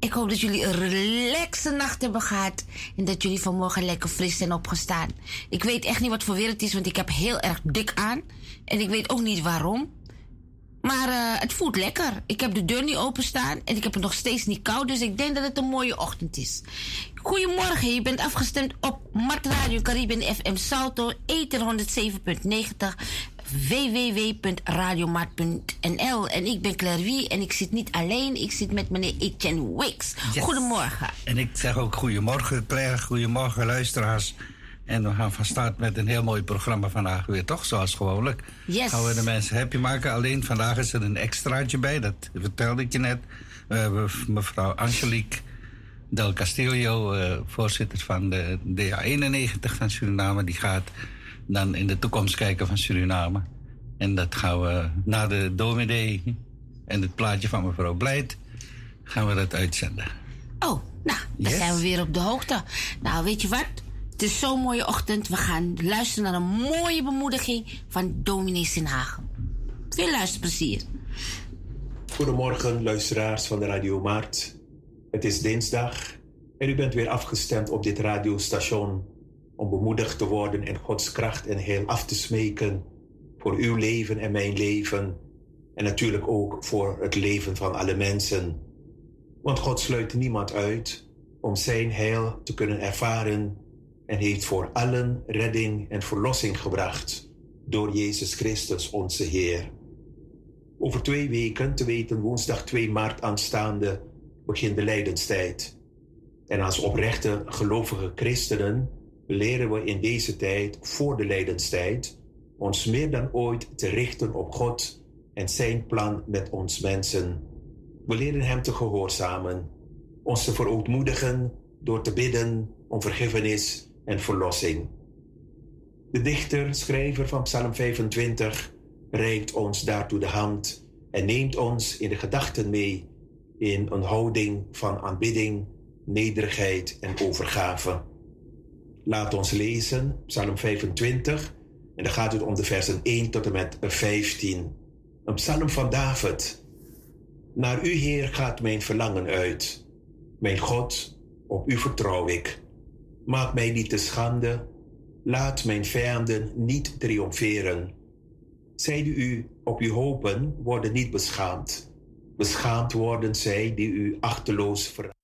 Ik hoop dat jullie een relaxe nacht hebben gehad. En dat jullie vanmorgen lekker fris zijn opgestaan. Ik weet echt niet wat voor weer het is, want ik heb heel erg dik aan. En ik weet ook niet waarom. Maar eh, het voelt lekker. Ik heb de deur niet openstaan en ik heb het nog steeds niet koud. Dus ik denk dat het een mooie ochtend is. Goedemorgen, je bent afgestemd op Mart Radio Caribbean FM Salto, Ether 107.90, www.radiomart.nl. En ik ben Claire Wie en ik zit niet alleen, ik zit met meneer Etienne Wicks. Yes. Goedemorgen. En ik zeg ook goedemorgen, Claire. Goedemorgen, luisteraars. En we gaan van start met een heel mooi programma vandaag weer, toch? Zoals gewoonlijk. Yes. Gaan we de mensen happy maken. Alleen vandaag is er een extraatje bij, dat vertelde ik je net. We hebben mevrouw Angelique Del Castillo, eh, voorzitter van de DA91 van Suriname. Die gaat dan in de toekomst kijken van Suriname. En dat gaan we na de dominee en het plaatje van mevrouw Blijt... gaan we dat uitzenden. Oh, nou, dan Yes. zijn we weer op de hoogte. Nou, weet je wat? Het is zo'n mooie ochtend. We gaan luisteren naar een mooie bemoediging van dominee Sinhagen. Veel luisterplezier. Goedemorgen, luisteraars van de Radio Maart. Het is dinsdag en u bent weer afgestemd op dit radiostation om bemoedigd te worden in Gods kracht en heel af te smeken voor uw leven en mijn leven en natuurlijk ook voor het leven van alle mensen. Want God sluit niemand uit om zijn heil te kunnen ervaren en heeft voor allen redding en verlossing gebracht door Jezus Christus onze Heer. Over twee weken, te weten woensdag 2 maart aanstaande, begint de lijdenstijd. En als oprechte gelovige christenen leren we in deze tijd, voor de lijdenstijd, ons meer dan ooit te richten op God en zijn plan met ons mensen. We leren Hem te gehoorzamen, ons te verootmoedigen door te bidden om vergiffenis en verlossing. De dichter, schrijver van Psalm 25, reikt ons daartoe de hand en neemt ons in de gedachten mee in een houding van aanbidding, nederigheid en overgave. Laat ons lezen, Psalm 25, en dan gaat het om de versen 1 tot en met 15. Een psalm van David. Naar u, Heer, gaat mijn verlangen uit. Mijn God, op u vertrouw ik. Maak mij niet te schande. Laat mijn vijanden niet triomferen. Zij die u op u hopen, worden niet beschaamd. Beschaamd worden zij die u achteloos ver